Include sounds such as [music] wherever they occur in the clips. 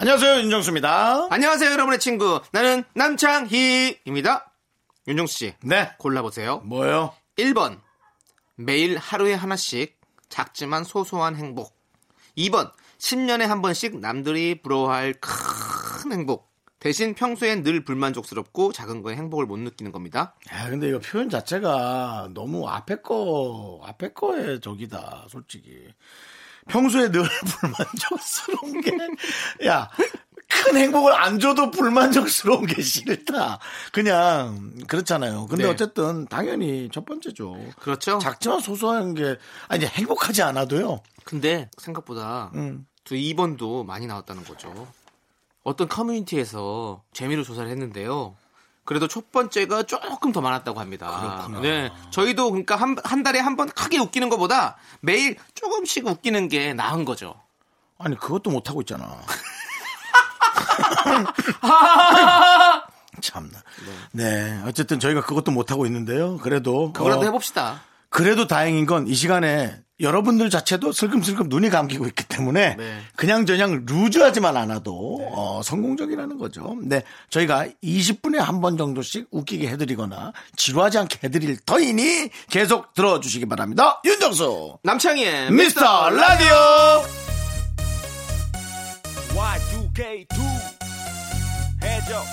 안녕하세요 윤정수입니다. 안녕하세요, 여러분의 친구. 나는 남창희입니다. 윤정수 씨, 네. 골라보세요. 뭐요? 1번, 매일 하루에 하나씩 작지만 소소한 행복. 2번, 10년에 한 번씩 남들이 부러워할 큰 행복. 대신 평소엔 늘 불만족스럽고 작은 거에 행복을 못 느끼는 겁니다. 야, 근데 이거 표현 자체가 너무 앞에 거, 앞에 거에 저기다, 솔직히. 평소에 늘 [laughs] 불만족스러운 게, 야, 큰 행복을 안 줘도 불만족스러운 게 싫다. 그냥, 그렇잖아요. 근데 네. 어쨌든, 당연히 첫 번째죠. 그렇죠? 작지만 소소한 게, 아니, 행복하지 않아도요. 근데 생각보다 음. 또 2번도 많이 나왔다는 거죠. 어떤 커뮤니티에서 재미로 조사를 했는데요. 그래도 첫 번째가 조금 더 많았다고 합니다. 네. 저희도 그러니까 한, 한 달에 한 번 크게 웃기는 것보다 매일 조금씩 웃기는 게 나은 거죠. 아니, 그것도 못하고 있잖아. [laughs] 참나. 네. 어쨌든 저희가 그것도 못하고 있는데요. 그래도. 그거라도 어, 해봅시다. 그래도 다행인 건 이 시간에 여러분들 자체도 슬금슬금 눈이 감기고 있기 때문에 네. 그냥 저냥 루즈하지만 않아도 어, 성공적이라는 거죠. 네, 저희가 20분에 한 번 정도씩 웃기게 해드리거나 지루하지 않게 해드릴 터이니 계속 들어주시기 바랍니다. 윤정수 남창희의 미스터 라디오 Y2K2 해적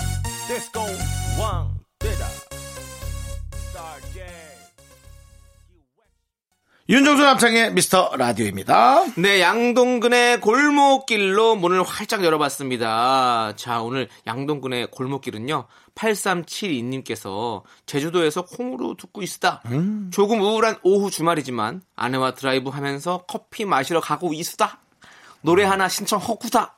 디스코 왕 뜨다 윤정수 남창의 미스터 라디오입니다. 네, 양동근의 골목길로 문을 활짝 열어봤습니다. 자, 오늘 양동근의 골목길은요, 8372님께서 제주도에서 콩으로 듣고 있으다. 조금 우울한 오후 주말이지만 아내와 드라이브 하면서 커피 마시러 가고 있으다. 노래 하나 신청 허구다.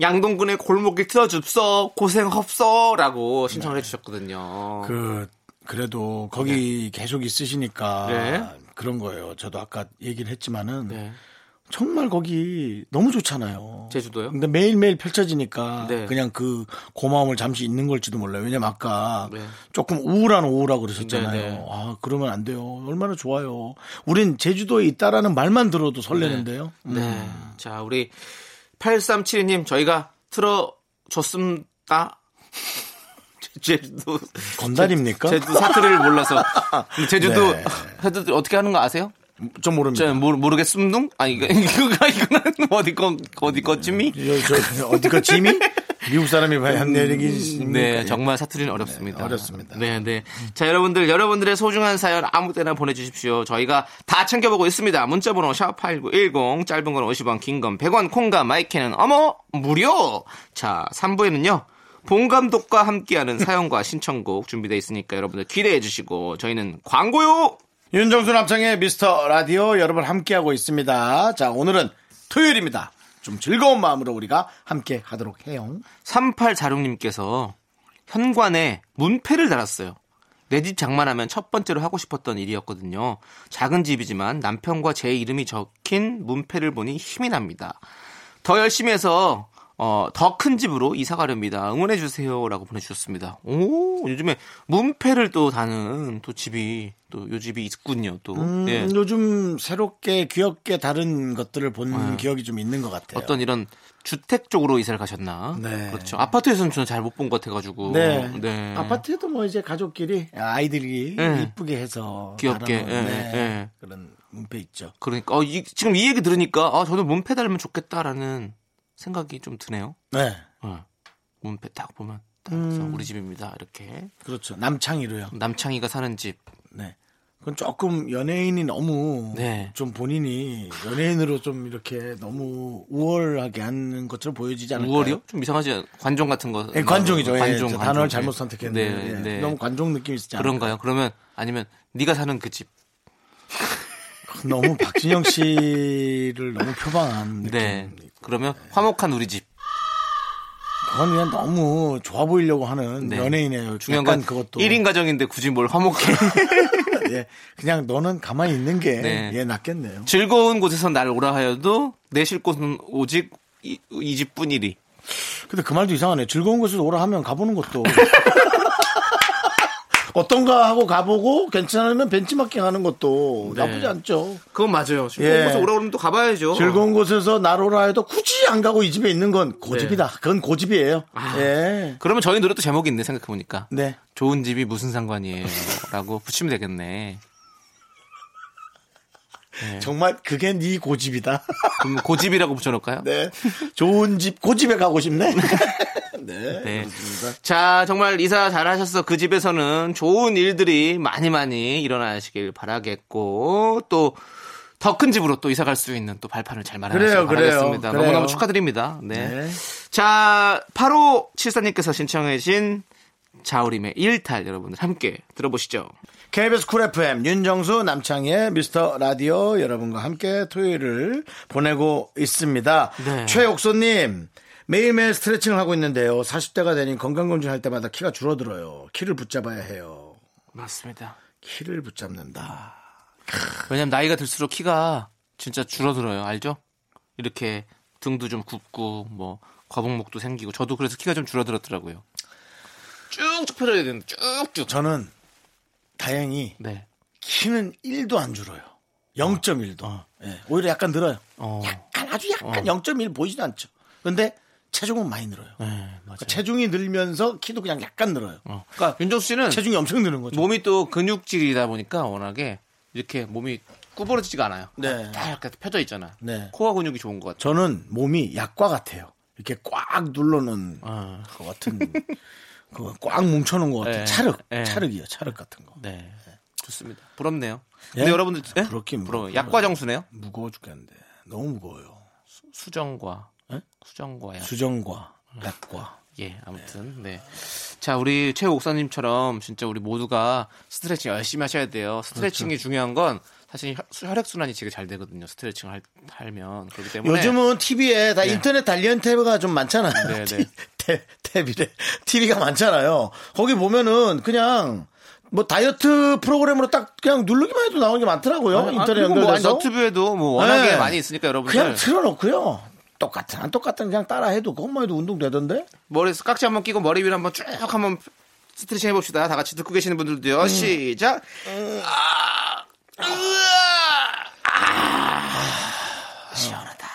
양동근의 골목길 틀어줍소. 고생 없어. 라고 신청을 해주셨거든요. 그 그래도 거기 계속 있으시니까 네. 그런 거예요. 저도 아까 얘기를 했지만은 네. 정말 거기 너무 좋잖아요. 제주도요? 근데 매일매일 펼쳐지니까 네. 그냥 그 고마움을 잠시 잊는 걸지도 몰라요. 왜냐면 아까 네. 조금 우울한 오후라고 그러셨잖아요. 네, 네. 아, 그러면 안 돼요. 얼마나 좋아요. 우린 제주도에 있다라는 말만 들어도 설레는데요. 음. 네. 자, 우리 8372님, 저희가 틀어줬습니다. 제주도. 건달입니까? 제주도 사투리를 몰라서. 제주도, 네. 제주도 어떻게 하는 거 아세요? 좀 모릅니다. 저 모르, 모르겠음둥? 아니, 이거, 이거, 이거는 어디 거, 어디 거쯤이? 저, 저, 어디 거 짐이? 미국 사람이 봐야 한 내리기. 네, 정말 사투리는 어렵습니다. 네, 어렵습니다. 네, 네. 자, 여러분들, 여러분들의 소중한 사연 아무 때나 보내주십시오. 저희가 다 챙겨보고 있습니다. 문자번호 샵8910, 짧은 건 50원, 긴 건 100원, 콩과 마이크는 어머, 무료! 자, 3부에는요, 봉 감독과 함께하는 사연과 신청곡 준비되어 있으니까 여러분들 기대해 주시고, 저희는 광고요! 윤정수 남창의 미스터 라디오 여러분 함께하고 있습니다. 자, 오늘은 토요일입니다. 좀 즐거운 마음으로 우리가 함께 하도록 해요. 3846님께서 현관에 문패를 달았어요. 내 집 장만하면 첫 번째로 하고 싶었던 일이었거든요. 작은 집이지만 남편과 제 이름이 적힌 문패를 보니 힘이 납니다. 더 열심히 해서 어, 더 큰 집으로 이사 가렵니다. 응원해 주세요라고 보내 주셨습니다. 오, 요즘에 문패를 또 다는 또 집이 또 요 집이 있군요. 또 음, 예. 요즘 새롭게 귀엽게 다른 것들을 본 기억이 좀 있는 것 같아요. 어떤 이런 주택 쪽으로 이사를 가셨나? 네. 그렇죠. 아파트에서는 저는 잘 못 본 것 같아가지고. 네. 네. 아파트에도 뭐 이제 가족끼리 아이들이 네. 이쁘게 해서 귀엽게, 예, 네, 예. 그런 문패 있죠. 그러니까 어, 이- 지금 이 얘기 들으니까 아, 저도 문패 달면 좋겠다라는 생각이 좀 드네요. 네, 어. 문패 딱 보면 딱 음. 우리 집입니다. 이렇게 그렇죠. 남창희로요. 남창희가 사는 집. 네. 그건 조금 연예인이 너무 네. 좀 본인이 연예인으로 좀 이렇게 너무 우월하게 하는 것처럼 보여지지 않을까요? 5월이요? 좀 이상하지 않- 관종 같은 거. 예, 관종이죠. 예, 관종, 저 관종. 단어를 네. 잘못 선택했는데 네, 예, 네. 너무 관종 느낌이 있지 않아요? 그런가요? 그러면 아니면 네가 사는 그 집. 너무 박진영 씨를 너무 표방한 느낌. 네. 그러면 화목한 우리 집. 그건 그냥 너무 좋아 보이려고 하는 네. 연예인의 중요한 건 그것도 1인 가정인데 굳이 뭘 화목해. [laughs] 예, 그냥 너는 가만히 있는 게 네. 예, 낫겠네요. 즐거운 곳에서 날 오라 하여도 내쉴 곳은 오직 이, 이 집뿐이리. 근데 그 말도 이상하네. 즐거운 곳에서 오라 하면 가보는 것도. [laughs] 어떤가 하고 가보고 괜찮으면 벤치마킹 하는 것도 네. 나쁘지 않죠. 그건 맞아요. 즐거운 예. 곳에 오라 그러면 또 가봐야죠. 즐거운 곳에서 날 오라 해도 굳이 안 가고 이 집에 있는 건 고집이다. 네. 그건 고집이에요. 아. 예. 그러면 저희 노래도 제목이 있네 생각해보니까. 네. 좋은 집이 무슨 상관이에요. 라고 [laughs] 붙이면 되겠네. 정말 그게 네 고집이다. 그럼 고집이라고 붙여놓을까요? [laughs] 네. 좋은 집, 고집에 가고 싶네. [laughs] 네. 네. 그렇습니다. 자, 정말 이사 잘하셔서 그 집에서는 좋은 일들이 많이 많이 일어나시길 바라겠고, 또, 더 큰 집으로 또 이사 갈 수 있는 또 발판을 잘 마련하시길. 바라겠습니다. 그래요. 너무너무 축하드립니다. 네. 네. 자, 8호 74님께서 신청해 주신 자우림의 일탈 여러분들 함께 들어보시죠. KBS 쿨 FM 윤정수 남창희의 미스터 라디오 여러분과 함께 토요일을 보내고 있습니다. 네. 최옥소님 매일매일 스트레칭을 하고 있는데요. 40대가 되니 건강검진 할 때마다 키가 줄어들어요. 키를 붙잡아야 해요. 맞습니다. 키를 붙잡는다. 왜냐면 나이가 들수록 키가 진짜 줄어들어요. 알죠? 이렇게 등도 좀 굽고 뭐 거북목도 생기고 저도 그래서 키가 좀 줄어들었더라고요. 쭉쭉 펴져야 되는데 쭉쭉. 저는 다행히 네. 키는 1도 안 줄어요. 0.1도. 예, 오히려 약간 늘어요. 어. 약간 아주 약간 0.1 보이지도 않죠. 근데 체중은 많이 늘어요. 네. 그러니까 체중이 늘면서 키도 그냥 약간 늘어요. 어. 그러니까 윤정수 씨는 체중이 엄청 느는 거죠. 몸이 또 근육질이다 보니까 워낙에 이렇게 몸이 구부러지지가 않아요. 네. 딱 이렇게 펴져 있잖아. 네. 코어 근육이 좋은 것 같아요. 저는 몸이 약과 같아요. 이렇게 꽉 눌러놓은 아. 것 같은 [laughs] 그거 꽉 뭉쳐놓은 것 같은 네. 찰흙, 네. 찰흙이요, 찰흙 같은 거. 네. 좋습니다. 부럽네요. 예? 근데 여러분들 예? 부럽긴 부러워요. 부러워요. 약과 정수네요. 무거워 죽겠는데 너무 무거워요. 수정과 예? 수정과야. 수정과 약과. 예, 아무튼 네. 자, 우리 최 옥사님처럼 진짜 우리 모두가 스트레칭 열심히 하셔야 돼요. 스트레칭이 그렇죠. 중요한 건 사실 혈액 순환이 되게 잘 되거든요. 스트레칭 할, 하면 그렇기 때문에 요즘은 TV에 다 인터넷 달리는 탭가 좀 많잖아요. 네, 네. [laughs] 탭, 탭이래. TV가 많잖아요. 거기 보면은 그냥 뭐 다이어트 프로그램으로 딱 그냥 누르기만 해도 나오는 게 많더라고요. 아니, 인터넷 뭐 연결돼서. 너튜브에도 뭐 워낙에 네. 많이 있으니까 여러분들 그냥 틀어놓고요. 똑같은 안 똑같은 그냥 따라 해도 그것만 해도 운동 되던데. 머리에 깍지 한번 끼고 머리 위로 한번 쭉 한번 스트레칭 해봅시다. 다 같이 듣고 계시는 분들도요. 음. 시작. 아, 으아, 아, 시원하다.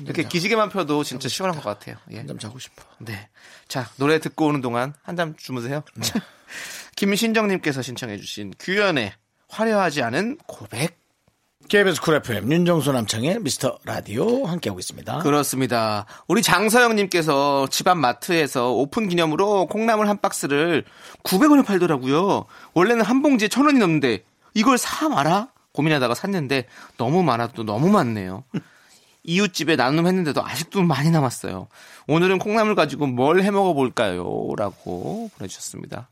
이렇게 기지개만 펴도 진짜 시원한 것 같아요. 예. 한잠 자고 싶어. 네. 자, 노래 듣고 오는 동안 한 잠 주무세요. 자, [laughs] 김신정님께서 신청해주신 규현의 화려하지 않은 고백. KBS 쿨 FM 윤정수 남창희 미스터 라디오 함께하고 있습니다. 그렇습니다. 우리 장서영님께서 집앞 마트에서 오픈 기념으로 콩나물 한 박스를 900원에 팔더라고요. 원래는 한 봉지에 천 원이 넘는데 이걸 사 말아? 고민하다가 샀는데 너무 많아도 너무 많네요. [laughs] 이웃집에 나눔했는데도 아직도 많이 남았어요. 오늘은 콩나물 가지고 뭘 해 먹어 볼까요? 라고 보내주셨습니다.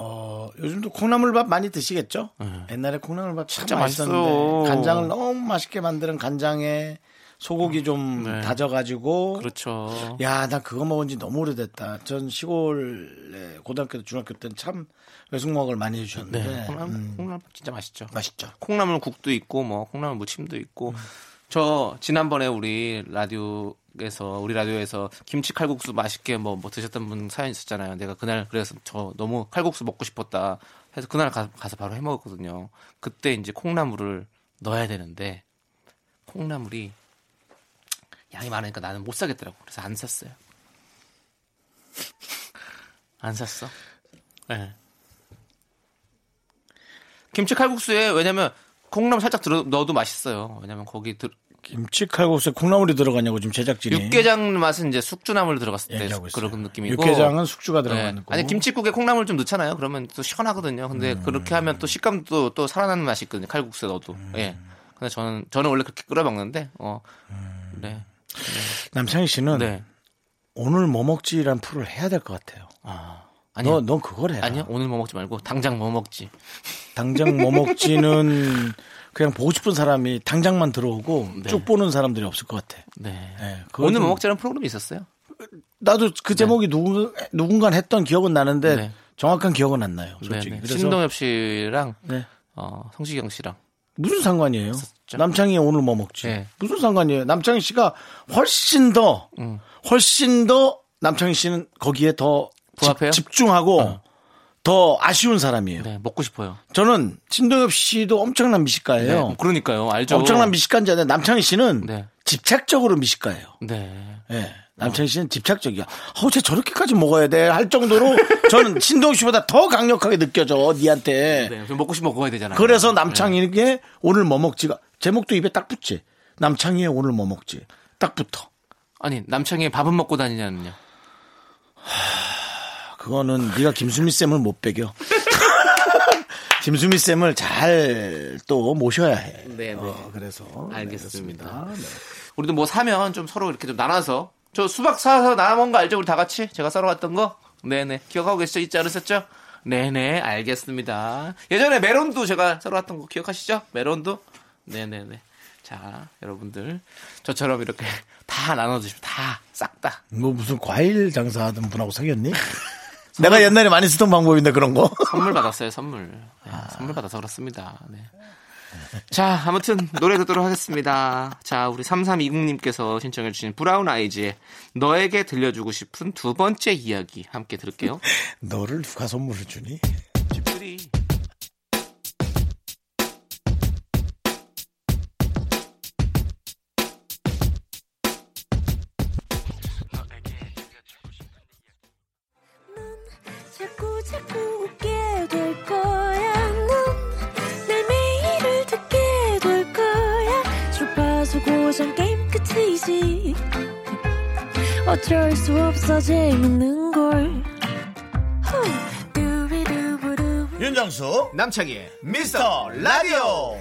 어, 요즘도 콩나물밥 많이 드시겠죠? 옛날에 콩나물밥 참 진짜 맛있었는데 맛있어요. 간장을 너무 맛있게 만드는 간장에 소고기 좀 네. 다져가지고 그렇죠. 야, 나 그거 먹은 지 너무 오래됐다. 전 시골에 고등학교 때 중학교 때는 참 외숙먹을 많이 해주셨는데 네. 콩나물, 음, 콩나물 진짜 맛있죠. 맛있죠. 콩나물 국도 있고 뭐 콩나물 무침도 있고 저 지난번에 우리 라디오에서 우리 라디오에서 김치 칼국수 맛있게 뭐, 뭐 드셨던 분 사연 있었잖아요. 내가 그날 그래서 저 너무 칼국수 먹고 싶었다 해서 그날 가, 서 바로 해 먹었거든요. 그때 이제 콩나물을 넣어야 되는데 콩나물이 양이 많으니까 나는 못 사겠더라고. 그래서 안 샀어요. [laughs] 안 샀어. 네. 김치 칼국수에 왜냐면 콩나물 살짝 들어 넣어도 맛있어요. 왜냐면 거기 들, 김치 칼국수에 콩나물이 들어가냐고 지금 제작진이 육개장 맛은 이제 숙주나물 들어갔을 때 얘기하고 있어요. 그런 느낌이고 육개장은 숙주가 네. 들어가는 거. 아니 김치국에 콩나물 좀 넣잖아요. 그러면 또 시원하거든요. 근데 음. 그렇게 하면 또 식감도 또 살아나는 맛이 있거든요. 칼국수에 넣어도. 음. 예. 근데 저는 저는 원래 그렇게 끓여 먹는데 어. 네. 남창희 씨는 네. 오늘 뭐 먹지란 프로를 해야 될 것 같아요. 아. 아니요. 너, 넌 그걸 해라. 아니요. 오늘 뭐 먹지 말고 당장 뭐 먹지. 당장 뭐 먹지는 [laughs] 그냥 보고 싶은 사람이 당장만 들어오고 네. 쭉 보는 사람들이 없을 것 같아. 네. 네, 오늘 좀- 뭐 먹지라는 프로그램이 있었어요. 나도 그 제목이 누군 누군가 했던 기억은 나는데 네. 정확한 기억은 안 나요. 네, 솔직히. 네. 그래서 신동엽 씨랑 네. 어, 성시경 씨랑 무슨 상관이에요? 남창희 오늘 뭐 먹지? 네. 무슨 상관이에요? 남창희 씨가 훨씬 더 음. 훨씬 더 남창희 씨는 거기에 더 부합해요? 집, 중하고 더 아쉬운 사람이에요. 네, 먹고 싶어요. 저는 신동엽 씨도 엄청난 미식가예요. 네, 그러니까요. 알죠. 엄청난 미식가인데 남창희 씨는 네. 집착적으로 미식가예요. 네. 예. 남창희 씨는 집착적이야. 어우, 쟤 저렇게까지 먹어야 돼. 할 정도로 [laughs] 저는 신동엽 씨보다 더 강력하게 느껴져, 니한테. 네. 먹고 싶으면 먹어야 되잖아요. 그래서 네. 남창희에게 오늘 뭐 먹지가, 제목도 입에 딱 붙지. 남창희의 오늘 뭐 먹지. 딱 붙어. 아니, 남창희 밥은 먹고 다니냐는요. 그거는 네가 김수미 쌤을 못 배겨. [laughs] 김수미 쌤을 잘 또 모셔야 해. 네, 네. 어, 그래서. 알겠습니다. 네. 네. 우리도 뭐 사면 좀 서로 이렇게 좀 나눠서 저 수박 사서 나눠 먹은 거 알죠? 우리 다 같이 제가 썰어 왔던 거. 네네. 기억하고 계시죠? 있지 않으셨죠? 네네. 알겠습니다. 예전에 메론도 제가 썰어 왔던 거 기억하시죠? 메론도? 네네네. 자, 여러분들. 저처럼 이렇게 [laughs] 다 나눠 주시면 다, 싹 다. 뭐 무슨 과일 장사하던 분하고 사귀었니? [laughs] 내가 옛날에 많이 쓰던 방법인데 그런 거. [laughs] 선물 받았어요, 선물. 네, 선물 받아서 그렇습니다. 네. 자, 아무튼 노래 듣도록 하겠습니다. 자, 우리 3320님께서 신청해주신 브라운 아이즈의 너에게 들려주고 싶은 두 번째 이야기 함께 들을게요. [laughs] 너를 누가 선물을 주니? 어쩔 수 없어 재밌는 걸. 윤정수 남창희의 미스터 라디오.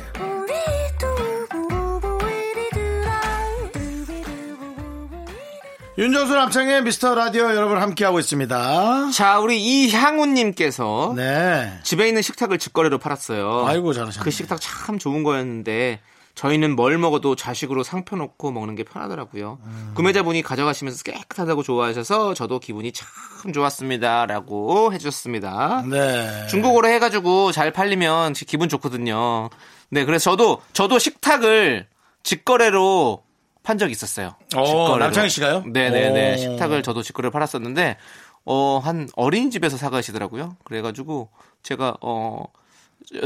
윤정수 남창의 미스터 라디오 여러분 함께하고 있습니다. 자, 우리 이향우님께서 네. 집에 있는 식탁을 직거래로 팔았어요. 아이고, 잘하셨네. 그 식탁 참 좋은 거였는데 저희는 뭘 먹어도 자식으로 상표 놓고 먹는 게 편하더라고요. 음. 구매자분이 가져가시면서 깨끗하다고 좋아하셔서 저도 기분이 참 좋았습니다 라고 해주셨습니다. 네. 중국어로 해가지고 잘 팔리면 기분 좋거든요. 네, 그래서 저도 저도 식탁을 직거래로 판 적이 있었어요. 오, 직거래로. 남창희 씨가요? 네네네. 오. 식탁을 저도 직거래로 팔았었는데 어, 한 어린이집에서 사가시더라고요. 그래가지고 제가 어,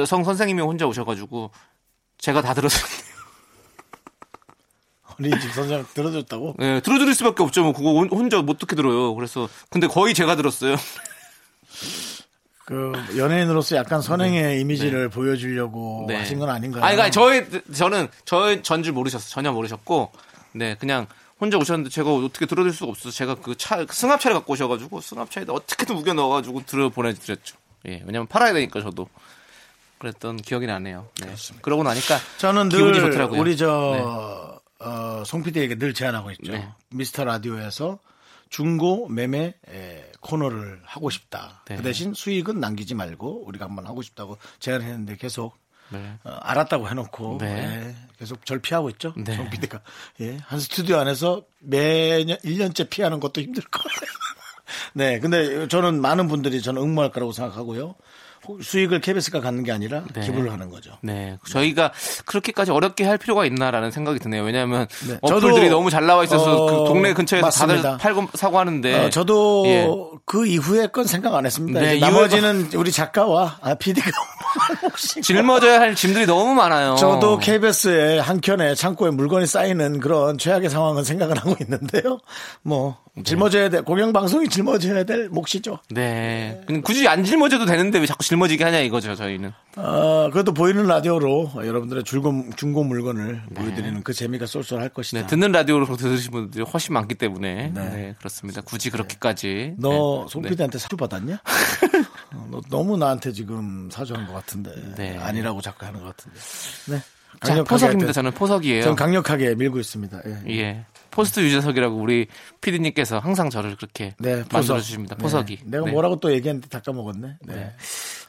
성 선생님이 혼자 오셔가지고 제가 다 들었어요. 어린이집 선생 들어줬다고? 네, 들어드릴 수밖에 없죠. 뭐 그거 혼- 혼자 못 듣게 들어요. 그래서 근데 거의 제가 들었어요. 그 연예인으로서 약간 선행의 이미지를 보여주려고 네. 하신 건 아닌가요? 아니, 그러니까 저희 저는 저희 전줄 모르셨어. 전혀 모르셨고, 네 그냥 혼자 오셨는데 제가 어떻게 들어줄 수가 없어서 제가 그 차 승합차를 갖고 오셔가지고 승합차에다 어떻게든 우겨 넣어가지고 들어 보내드렸죠. 예, 왜냐면 팔아야 되니까 저도 그랬던 기억이 나네요. 네. 그러고 나니까 저는 기분이 늘 좋더라고요. 우리 저 어, 송 PD에게 늘 제안하고 있죠. 네. 미스터 라디오에서 중고 매매 에, 코너를 하고 싶다. 네. 그 대신 수익은 남기지 말고 우리가 한번 하고 싶다고 제안했는데 계속 네. 어, 알았다고 해놓고 네. 예, 계속 절 피하고 있죠. 네. 송 PD가 예, 한 스튜디오 안에서 매년 1년째 피하는 것도 힘들 거예요. [laughs] 네, 근데 저는 많은 분들이 저는 응모할 거라고 생각하고요. 호- 수익을 KBS가 갖는 게 아니라 네. 기부를 하는 거죠. 네, 저희가 그렇게까지 어렵게 할 필요가 있나라는 생각이 드네요. 왜냐하면 네, 어플들이 너무 잘 나와 있어서 어, 그 동네 근처에서 맞습니다. 다들 팔고 사고 하는데 어, 저도 예. 그 이후의 건 생각 안 했습니다. 네, 이제 나머지는 우리 작가와 아, PD가 [laughs] 짊어져야 할 짐들이 너무 많아요. 저도 KBS의 한 켠에 창고에 물건이 쌓이는 그런 최악의 상황은 생각을 하고 있는데요. 뭐 짊어져야 될 공영 방송이 짊어져야 될 몫이죠. 네. 굳이 안 짊어져도 되는데 왜 자꾸 짊 어지게 하냐 이거죠, 저희는. 어, 그래도 보이는 라디오로 여러분들의 중고, 중고 물건을 보여드리는 그 재미가 쏠쏠할 것이다. 네, 듣는 라디오로 들으시는 분들이 훨씬 많기 때문에. 네. 네, 그렇습니다. 굳이 그렇게까지. 너 네. 송PD한테 사주 받았냐? [laughs] 어, 너 너무 나한테 지금 사주한 것 같은데 네. 아니라고 자꾸 하는 것 같은데. 네. 자, 강력하게 포석입니다. 저는 포석이에요. 전 강력하게 밀고 있습니다. 예. 예. 포스트 유재석이라고 우리 피디님께서 항상 저를 그렇게 네, 만들어 주십니다. 네. 포석이. 내가 네. 뭐라고 또 얘기했는데 다 까먹었네. 네.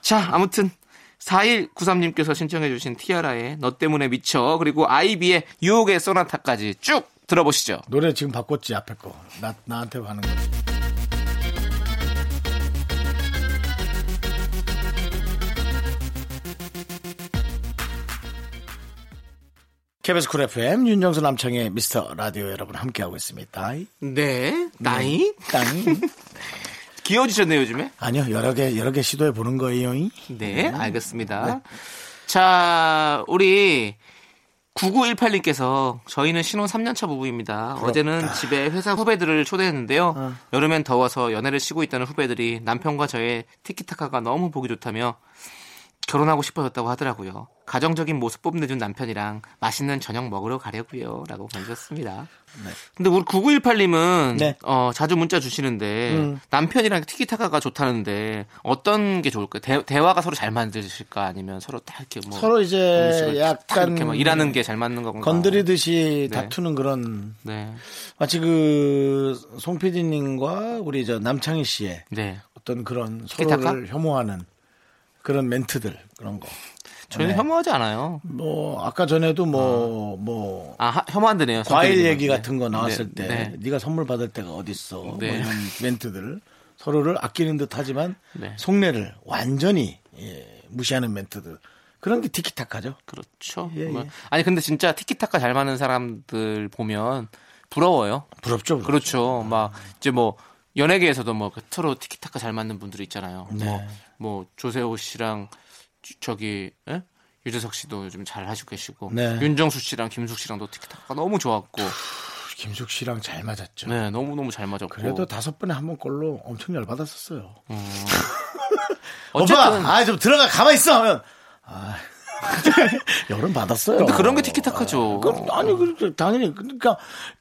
자, 아무튼 4193님께서 신청해 주신 티아라의 너 때문에 미쳐 그리고 아이비의 유혹의 소나타까지 쭉 들어보시죠. 노래 지금 바꿨지 앞에 거. 나 나한테 하는 거. KBS 쿨 FM 윤정수 남창희 미스터 라디오 여러분 함께하고 있습니다. 네, 나이 땅. [laughs] 귀여워지셨네요 요즘에. 아니요 여러 개 여러 개 시도해 보는 거예요. 네, 알겠습니다. 자, 우리 9918님께서 저희는 신혼 3년차 부부입니다. 어제는 집에 회사 후배들을 초대했는데요. 여름엔 더워서 연애를 쉬고 있다는 후배들이 남편과 저의 티키타카가 너무 보기 좋다며 결혼하고 싶어졌다고 하더라고요. 가정적인 모습 뽐내준 남편이랑 맛있는 저녁 먹으러 가려고요. 라고 보내주셨습니다. 근데 우리 9918님은 네. 어, 자주 문자 주시는데 남편이랑 티키타카가 좋다는데 어떤 게 좋을까요? 대, 화가 서로 잘 맞으실까 아니면 서로 딱 이렇게 뭐 서로 이제 약간 이렇게 막 일하는 게 잘 맞는 건가? 건드리듯이 네. 다투는 그런 네. 마치 그송 PD님과 우리 저 남창희 씨의 네. 어떤 그런 티키타카? 서로를 혐오하는 그런 멘트들 그런 거. 저희는 네. 혐오하지 않아요. 뭐 아까 전에도 뭐뭐 아, 하- 혐오한데네요. 과일 성격이. 얘기 네. 같은 거 나왔을 네. 때 네. 네가 선물 받을 때가 어딨어 네. 뭐 이런 멘트들 서로를 아끼는 듯하지만 네. 속내를 완전히 예, 무시하는 멘트들 그런 게 티키타카죠. 그렇죠. 예, 뭐- 예. 아니 근데 진짜 티키타카 잘 맞는 사람들 보면 부러워요. 부럽죠. 그렇죠. 막 이제 뭐 연예계에서도 뭐 서로 티키타카 잘 맞는 분들이 있잖아요. 네. 뭐, 뭐 조세호 씨랑 주- 저기 예? 유재석 씨도 요즘 잘 하시고 계시고 네. 윤정수 씨랑 김숙 씨랑도 티키타카가 너무 좋았고 김숙 씨랑 잘 맞았죠. 네 너무 너무 잘 맞았고 그래도 다섯 번에 한번 꼴로 엄청 열 받았었어요. [laughs] 어쨌든 오빠, 아, 좀 들어가, 가만히 있어! 하면, 아, [laughs] 열은 받았어요. 근데 그런 게 티키타카죠. 그, 아니, 그, 당연히. 그러니까,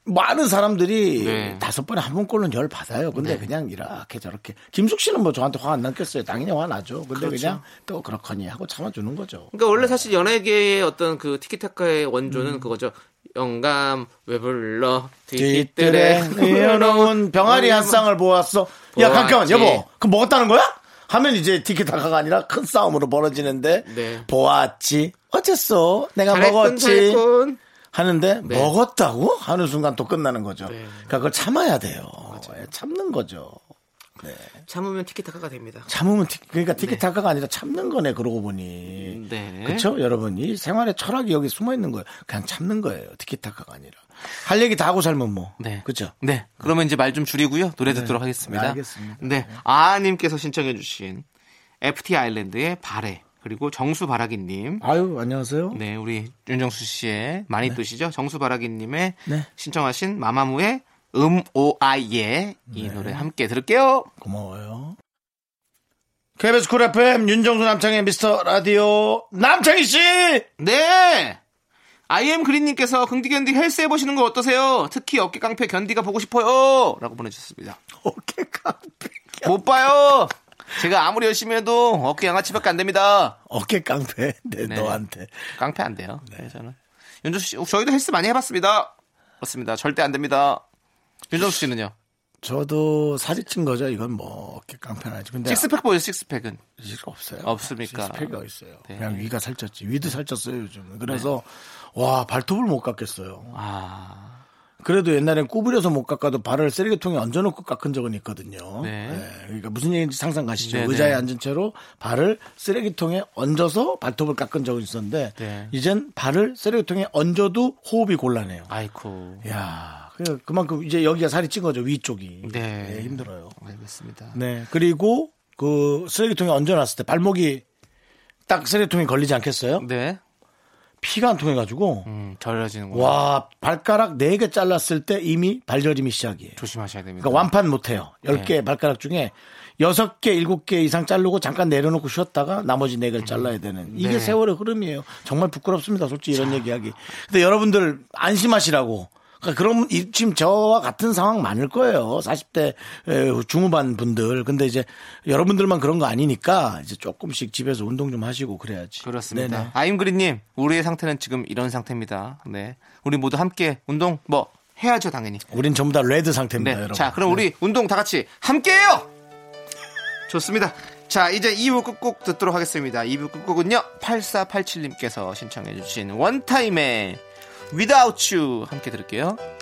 많은 사람들이 네. 다섯 번에 한 번 꼴로는 열 받아요. 근데 그냥 이렇게 저렇게. 김숙 씨는 뭐 저한테 화 안 났겠어요. 당연히 화 나죠. 근데 그렇죠. 그냥 또 그렇거니 하고 참아주는 거죠. 그러니까 원래 사실 연예계의 어떤 그 티키타카의 원조는 음. 그거죠. 영감 왜 불러 뒤뜰에 이어놓은 병아리 [laughs] 한 쌍을 보았어. 야. 잠깐만, 여보. 그럼 먹었다는 거야? 하면 이제 티키타카가 아니라 큰 싸움으로 벌어지는데. 네. 보았지. 어쨌어. 내가 잘했군 먹었지. 잘했군 하는데 네. 먹었다고 하는 순간 또 끝나는 거죠. 네. 그러니까 그걸 참아야 돼요. 예, 참는 거죠. 참으면 티키타카가 됩니다. 참으면 티, 그러니까 티키타카가 아니라 참는 거네. 그러고 보니. 네. 그렇죠, 여러분. 이 생활의 철학이 여기 숨어 있는 거예요. 그냥 참는 거예요. 티키타카가 아니라. 할 얘기 다 하고 살면 뭐. 네. 그렇죠. 네. 그러면 이제 말 좀 줄이고요. 노래 듣도록 하겠습니다. 네, 알겠습니다. 네. 아님께서 신청해주신 FT 아일랜드의 발해 그리고 정수 바라기님. 아유, 안녕하세요. 네, 우리 윤정수 씨의 많이 뜨시죠? 정수 바라기님의 네. 신청하신 마마무의 음, 오, 아예 이 노래 함께 들을게요. 고마워요. KBS 쿨 FM 윤정수 남창희 미스터 라디오 남창희 씨! 네! 아이엠 그린님께서 긍디 견디 헬스 해보시는 거 어떠세요? 특히 어깨 깡패 견디가 보고 싶어요! 라고 보내주셨습니다. 오케이, 깡패. 못 봐요! 제가 아무리 열심히 해도 어깨 양아치밖에 안 됩니다. 어깨 깡패. 네, 네. 너한테. 깡패 안 돼요. 네, 저는. 윤정수 씨, 저희도 헬스 많이 해봤습니다. 그렇습니다. 절대 안 됩니다. 윤정수 씨는요? 저도 살이 찐 거죠. 이건 뭐 아니지. 근데 식스팩 보여요, 식스팩은. 식스팩 없어요. 없습니까? 식스팩이 어딨어요. 네. 그냥 위가 살쪘지. 위도 살쪘어요, 요즘. 그래서 와, 발톱을 못 깎겠어요. 아, 그래도 옛날엔 구부려서 못 깎아도 발을 쓰레기통에 얹어놓고 깎은 적은 있거든요. 네. 그러니까 무슨 얘기인지 상상 가시죠. 네네. 의자에 앉은 채로 발을 쓰레기통에 얹어서 발톱을 깎은 적은 있었는데 네. 이젠 발을 쓰레기통에 얹어도 호흡이 곤란해요. 아이쿠. 야, 그- 그만큼 이제 여기가 살이 찐 거죠. 위쪽이. 네. 네, 힘들어요. 알겠습니다. 네. 그리고 그 쓰레기통에 얹어놨을 때 발목이 딱 쓰레기통에 걸리지 않겠어요? 네. 피가 안 통해가지고 음, 절여지는구나. 와 발가락 4개 잘랐을 때 이미 발저림이 시작이에요. 조심하셔야 됩니다. 그러니까 완판 못해요. 네. 10개 발가락 중에 6개, 7개 이상 자르고 잠깐 내려놓고 쉬었다가 나머지 4개를 잘라야 되는 이게 네. 세월의 흐름이에요. 정말 부끄럽습니다. 솔직히 이런 얘기하기. 근데 여러분들 안심하시라고. 그러니까 그럼 이- 지금 저와 같은 상황 많을 거예요. 40대 에, 중후반 분들. 근데 이제 여러분들만 그런 거 아니니까 이제 조금씩 집에서 운동 좀 하시고 그래야지. 그렇습니다. 네네. 아임그린님, 우리의 상태는 지금 이런 상태입니다. 네. 우리 모두 함께 운동 뭐 해야죠, 당연히. 우린 전부 다 레드 상태입니다, 네. 여러분. 자, 그럼 우리 운동 다 같이 함께해요. 좋습니다. 자, 이제 2부 끝곡 듣도록 하겠습니다. 2부 끝곡은요, 8487님께서 신청해주신 원타임의 Without You 함께 들을게요.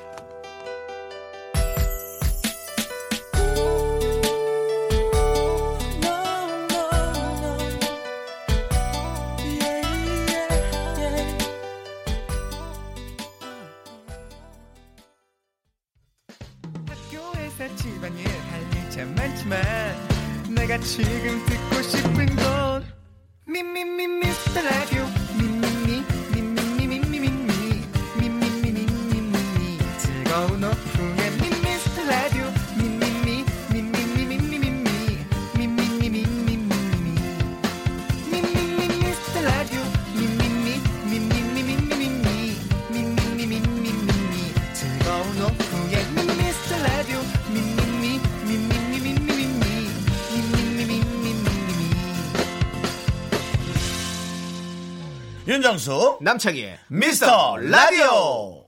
윤정수 남창희의 미스터 라디오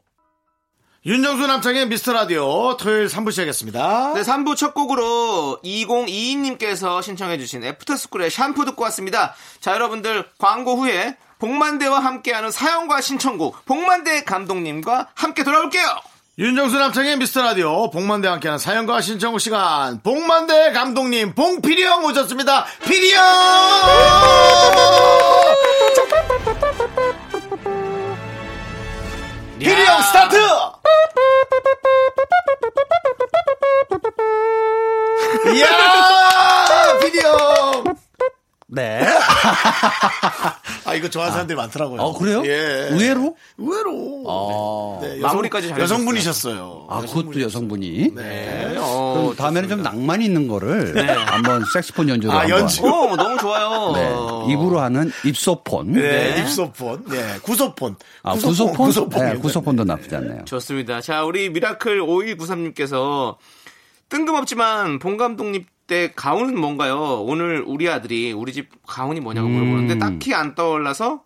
윤정수 남창희의 미스터 라디오 토요일 3부 시작했습니다. 네, 3부 첫 곡으로 2022님께서 신청해주신 애프터스쿨의 샴푸 듣고 왔습니다. 자, 여러분들 광고 후에 봉만대와 함께하는 사연과 신청곡 봉만대 감독님과 함께 돌아올게요. 윤정수 남창희의 미스터 라디오 봉만대 함께하는 사연과 신청곡 시간 봉만대 감독님 봉필이 형 오셨습니다. 필이 형! 필이 형 스타트! [laughs] 이야 필이 형! 네. 아 이거 좋아하는 사람들이 많더라고요. 어, 그래요? 예. 의외로? 의외로. 어. 네, 마무리까지 잘해주셨어요. 여성분이셨어요. 아, 그것도 여성분이. 네. 어, 그럼 다음에는 좀 낭만 있는 거를 한번 색소폰 연주로 아, 한번. 연주. 어, 너무 좋아요. 네. 입으로 하는 입소폰. 네, 입소폰, 네, 구소폰. 아, 구소폰? 구소폰. 네, 구소폰도 나쁘지 않네요. 좋습니다. 자, 우리 미라클 5193님께서 뜬금없지만 봉 감독님 댁 가훈은 뭔가요? 오늘 우리 아들이 우리 집 가훈이 뭐냐고 물어보는데 음. 딱히 안 떠올라서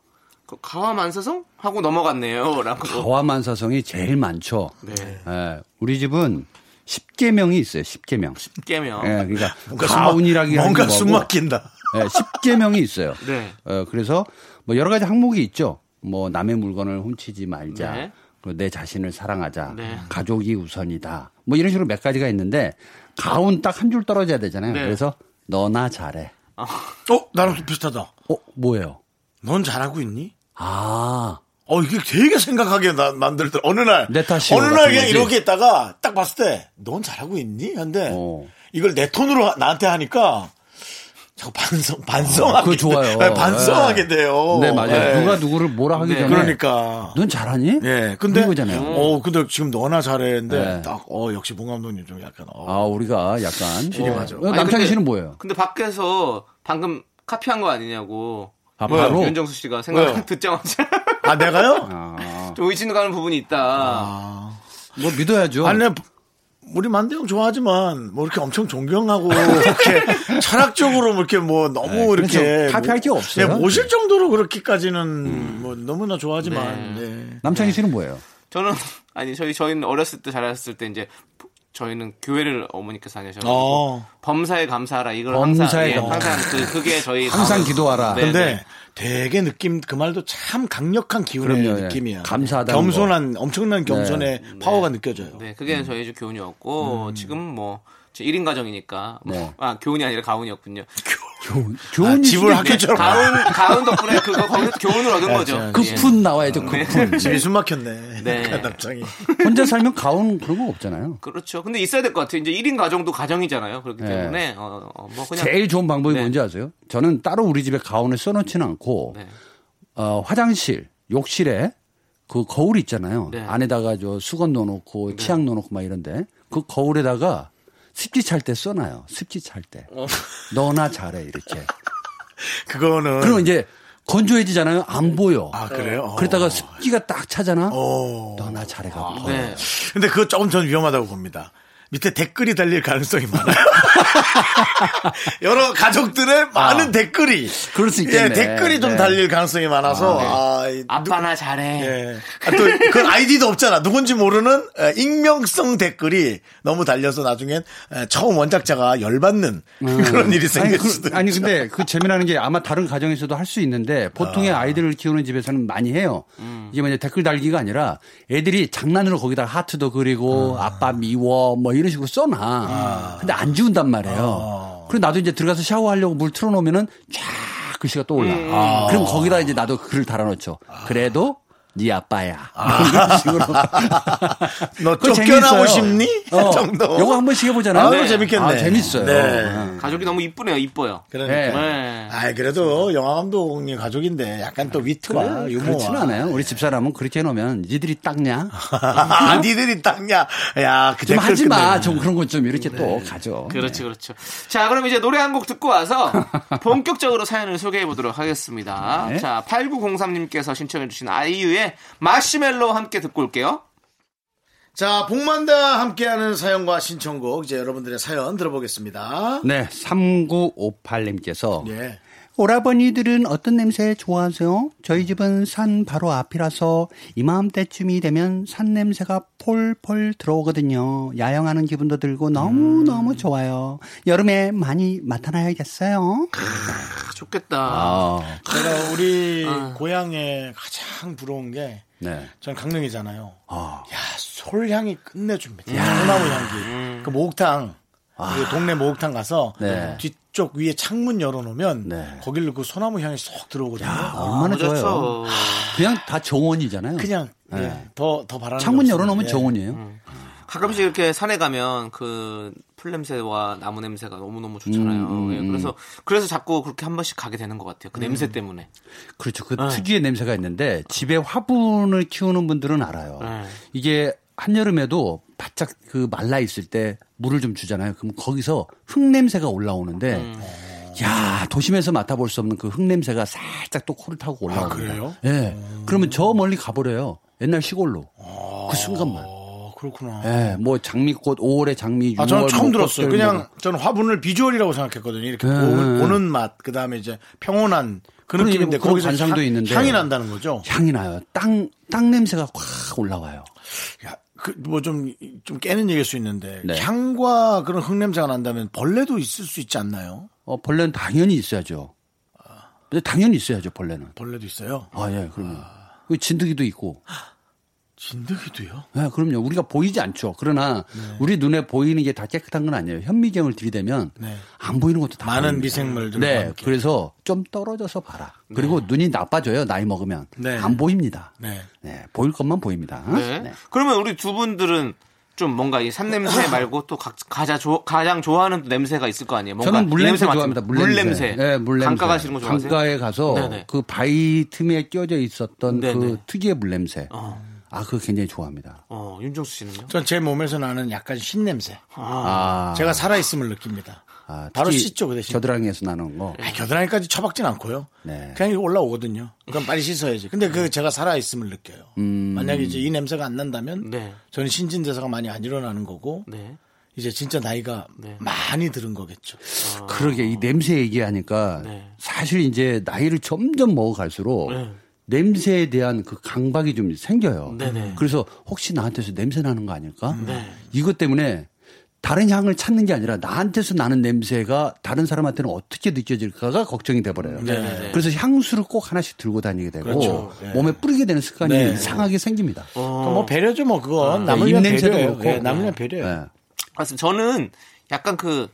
그 가화만사성 하고 넘어갔네요. [laughs] 라고. 가화만사성이 제일 많죠. 네. 예, 우리 집은 10계명이 있어요, 10계명. 계명. 예, 그러니까 뭔가 숨 가훈이라기 막- 뭔가 숨. 막힌다. 예, 10계명이 있어요. 네. 어, 그래서 뭐 여러 가지 항목이 있죠. 뭐 남의 물건을 훔치지 말자. 네. 그리고 내 자신을 사랑하자. 네. 가족이 우선이다. 뭐 이런 식으로 몇 가지가 있는데 가운 딱 한 줄 떨어져야 되잖아요. 네. 그래서 너나 잘해. 어, 나랑 좀 비슷하다. 어, 뭐예요? 넌 잘하고 있니? 아, 어, 이게 되게 생각하게 나, 만들더라. 어느 날. 내 탓이요 어느 날 그냥 거지. 이렇게 있다가 딱 봤을 때, 넌 잘하고 있니? 한데, 어. 이걸 내 톤으로 하- 나한테 하니까, 자꾸 반성, 반성하게. 아, 그거 좋아요. 돼. 네, 반성하게 네. 돼요. 네, 맞아요. 네. 누가 누구를 뭐라 하기 네. 전에. 그러니까. 넌 잘하니? 예, 근데. 그거잖아요. 어, 근데 지금 너나 잘했는데, 네. 딱, 어, 역시 봉 감독님 좀 약간, 어. 아, 우리가 약간. 실이 맞아. 어, 남창희 씨는 뭐예요? 근데 밖에서 방금 카피한 거 아니냐고. 아? 바로. 윤정수 씨가 생각? 듣자마자 아, 내가요? 아, [laughs] 좀 의심 가는 부분이 있다. 아. 뭐 믿어야죠. 아니, 우리 만대형 좋아하지만 뭐 이렇게 엄청 존경하고 이렇게 [laughs] 철학적으로 뭐 이렇게 뭐 너무 네, 이렇게 그래서 카피할 게 뭐- 없어요. 네, 모실 정도로 그렇게까지는 뭐 너무나 좋아하지만 네. 남창희 씨는 뭐예요? 저는 아니 저희 저희는 어렸을 때 자랐을 때 이제 저희는 교회를 어머니께서 다녀셔서 어. 범사에 감사하라 이걸 범사에 항상, 예, 감사. 항상 그 그게 저희 항상 기도하라. 네, 근데 네. 되게 느낌 그 말도 참 강력한 기운의 그럼요, 예. 느낌이야. 감사하다는 겸손한 엄청난 겸손의 파워가 느껴져요. 네, 그게 저희 집 교훈이었고 지금 뭐 1인 가정이니까 뭐, 네. 아 교훈이 아니라 가훈이었군요. 교훈, 아, 교훈이 집을 아, 학교처럼 가훈 가훈 덕분에 그거 거기서 교훈을 얻은 거죠. 자, 그 예. 급훈 나와야죠, 급훈. [laughs] 집이 숨 막혔네. 네. 남창이. 혼자 살면 가훈 그런 거 없잖아요. 그렇죠. 근데 있어야 될 것 같아요. 이제 1인 가정도 가정이잖아요. 그렇기 네. 때문에 어, 어, 뭐 그냥 제일 좋은 방법이 네. 뭔지 아세요? 저는 따로 우리 집에 가훈을 써놓지는 않고 네. 어, 화장실, 욕실에 그 거울 있잖아요. 네. 안에다가 저 수건 넣어놓고 치약 넣어놓고 막 이런데 그 거울에다가 습기 찰 때 써놔요. 습기 찰 때. 어. 너나 잘해 이렇게. [laughs] 그거는 그러면 이제 건조해지잖아요. 안 보여. 아 그래요? 어. 그러다가 습기가 딱 차잖아. 어. 너나 잘해가고. 네. 근데 그거 조금 전 위험하다고 봅니다. 밑에 댓글이 달릴 가능성이 많아요. [laughs] 여러 가족들의 많은 댓글이 그럴 수 있겠네. 예, 댓글이 좀 네. 달릴 가능성이 많아서 아, 이 아빠 나 잘해. 예. 아, 또, 그 아이디도 없잖아. 누군지 모르는 에, 익명성 댓글이 너무 달려서 나중엔 에, 처음 원작자가 열받는 [laughs] 그런 일이 생길 음. 아니, 그, 수도 아니 있죠. 근데 그 재미나는 게 아마 다른 가정에서도 할 수 있는데 보통의 아. 이들을 키우는 집에서는 많이 해요. 음. 이게 뭐냐 댓글 달기가 아니라 애들이 장난으로 거기다 하트도 그리고 아. 아빠 미워 뭐 이런 식으로 써놔. 근데 안 지운단 말이에요. 아. 그리고 나도 이제 들어가서 샤워하려고 물 틀어놓으면은 쫙 글씨가 또 올라. 음. 그럼 거기다 이제 나도 글을 달아놓죠. 그래도 네 아빠야. 이런 식으로. [laughs] 너 쫓겨나고. 싶니? 어, 정도. 요거 한 번씩 해보잖아요. 아, 그거 재밌겠네. 아, 재밌어요. 네. 어. 가족이 너무 이쁘네요. 이뻐요. 그러니까. 네. 네. 아, 그래도 영화 감독님 가족인데 약간 또 위트와 그래, 유머와. 그렇진 않아요. 우리 집사람은 그렇게 해놓으면 니들이 닦냐? 아, [laughs] 니들이 딱냐? 야, 그 좀 하지 마. 좀 그런 것 좀 이렇게 또 가죠. 그렇죠, 그렇죠. 자, 그럼 이제 노래 한 곡 듣고 와서 [laughs] 본격적으로 사연을 소개해 보도록 하겠습니다. 네. 자, 8903님께서 신청해 주신 아이유의 마시멜로 함께 듣고 올게요. 자, 복만다 함께하는 사연과 신청곡 이제 여러분들의 사연 들어보겠습니다. 네, 3958님께서 예. 오라버니들은 어떤 냄새 좋아하세요? 저희 집은 산 바로 앞이라서 이맘때쯤이 되면 산 냄새가 폴폴 들어오거든요. 야영하는 기분도 들고 너무너무 좋아요. 여름에 많이 맡아놔야겠어요. 아, 좋겠다. 아, 제가 우리 고향에 가장 부러운 게 네. 전 강릉이잖아요. 아, 야, 솔향이 끝내줍니다. 소나무 향기. 그 목욕탕, 그 동네 목욕탕 가서 네. 뒤 쪽 위에 창문 열어놓으면 네. 거기를 그 소나무 향이 쏙 들어오거든요. 얼마나 아, 좋아요. 좋죠. 그냥 다 정원이잖아요. 그냥 예, 더, 더 바라는 창문. 열어놓으면 예. 정원이에요. 가끔씩 이렇게 산에 가면 그 풀냄새와 나무 냄새가 너무너무 좋잖아요. 음, 예, 그래서, 그래서 자꾸 그렇게 한 번씩 가게 되는 것 같아요. 그 냄새 때문에. 그렇죠. 그 특유의 냄새가 있는데 집에 화분을 키우는 분들은 알아요. 네. 이게 한여름에도 바짝 그 말라 있을 때 물을 좀 주잖아요. 그럼 거기서 흙 냄새가 올라오는데 음. 야 도심에서 맡아볼 수 없는 그 흙 냄새가 살짝 또 코를 타고 올라옵니다. 아, 그래요? 예. 그러면 저 멀리 가버려요. 옛날 시골로 그 순간만. 어, 그렇구나. 예. 뭐 장미꽃 5월에 장미 6월 아, 저는 처음 뭐 들었어요. 꽃들 그냥 뭐. 저는 화분을 비주얼이라고 생각했거든요. 이렇게 네. 보- 보는 맛, 그 다음에 이제 평온한 그 느낌인데 거기서 관상도 향, 있는데. 향이 난다는 거죠. 향이 나요. 땅, 땅 냄새가 확 올라와요. 야, 그, 뭐 좀, 좀 깨는 얘기일 수 있는데, 네. 향과 그런 흙냄새가 난다면 벌레도 있을 수 있지 않나요? 어, 벌레는 당연히 있어야죠. 근데 당연히 있어야죠, 벌레는. 벌레도 있어요. 아, 예, 그럼요. 그 진드기도 있고. 진드기도요? 예, 그럼요. 우리가 보이지 않죠. 그러나 네. 우리 눈에 보이는 게 다 깨끗한 건 아니에요. 현미경을 들이대면 네. 안 보이는 것도 다 많은 보입니다. 미생물들과 네, 함께. 그래서 좀 떨어져서 봐라. 그리고 눈이 나빠져요. 나이 먹으면 네. 안 보입니다. 네. 네, 보일 것만 보입니다. 네. 네. 그러면 우리 두 분들은 좀 뭔가 이 산냄새 [laughs] 말고 또 각, 가장, 조, 가장 좋아하는 또 냄새가 있을 거 아니에요? 뭔가 저는 이 물냄새 좋아합니다. 물냄새. 물냄새. 네, 물냄새. 강가 가시는 거 좋아하세요? 강가에 가서 네네. 그 바위 틈에 껴져 있었던 네네. 그 특유의 물냄새. 어. 아, 그거 굉장히 좋아합니다. 어, 윤정수 씨는요? 전 제 몸에서 나는 약간 신냄새. 아, 제가 살아있음을 느낍니다. 아, 바로 씻죠, 그 대신. 겨드랑이에서 나는 거. 아니, 겨드랑이까지 처박진 않고요. 네. 그냥 이거 올라오거든요. 그럼 빨리 씻어야지. 근데 그 제가 살아있음을 느껴요. 음. 만약에 이제 이 냄새가 안 난다면 네. 저는 신진대사가 많이 안 일어나는 거고 네. 이제 진짜 나이가 네. 많이 들은 거겠죠. 그러게 이 냄새 얘기하니까 네. 사실 이제 나이를 점점 먹어갈수록 네. 냄새에 대한 그 강박이 좀 생겨요. 네네. 그래서 혹시 나한테서 냄새 나는 거 아닐까? 네. 이것 때문에 다른 향을 찾는 게 아니라 나한테서 나는 냄새가 다른 사람한테는 어떻게 느껴질까가 걱정이 돼버려요. 네네. 그래서 향수를 꼭 하나씩 들고 다니게 되고 그렇죠. 네. 몸에 뿌리게 되는 습관이 네. 이상하게 생깁니다. 그뭐 배려죠, 뭐 그건 남을 네, 위한 입냄새도 배려예요. 그렇고. 예, 남을 위한 배려예요. 네. 맞습니다. 저는 약간 그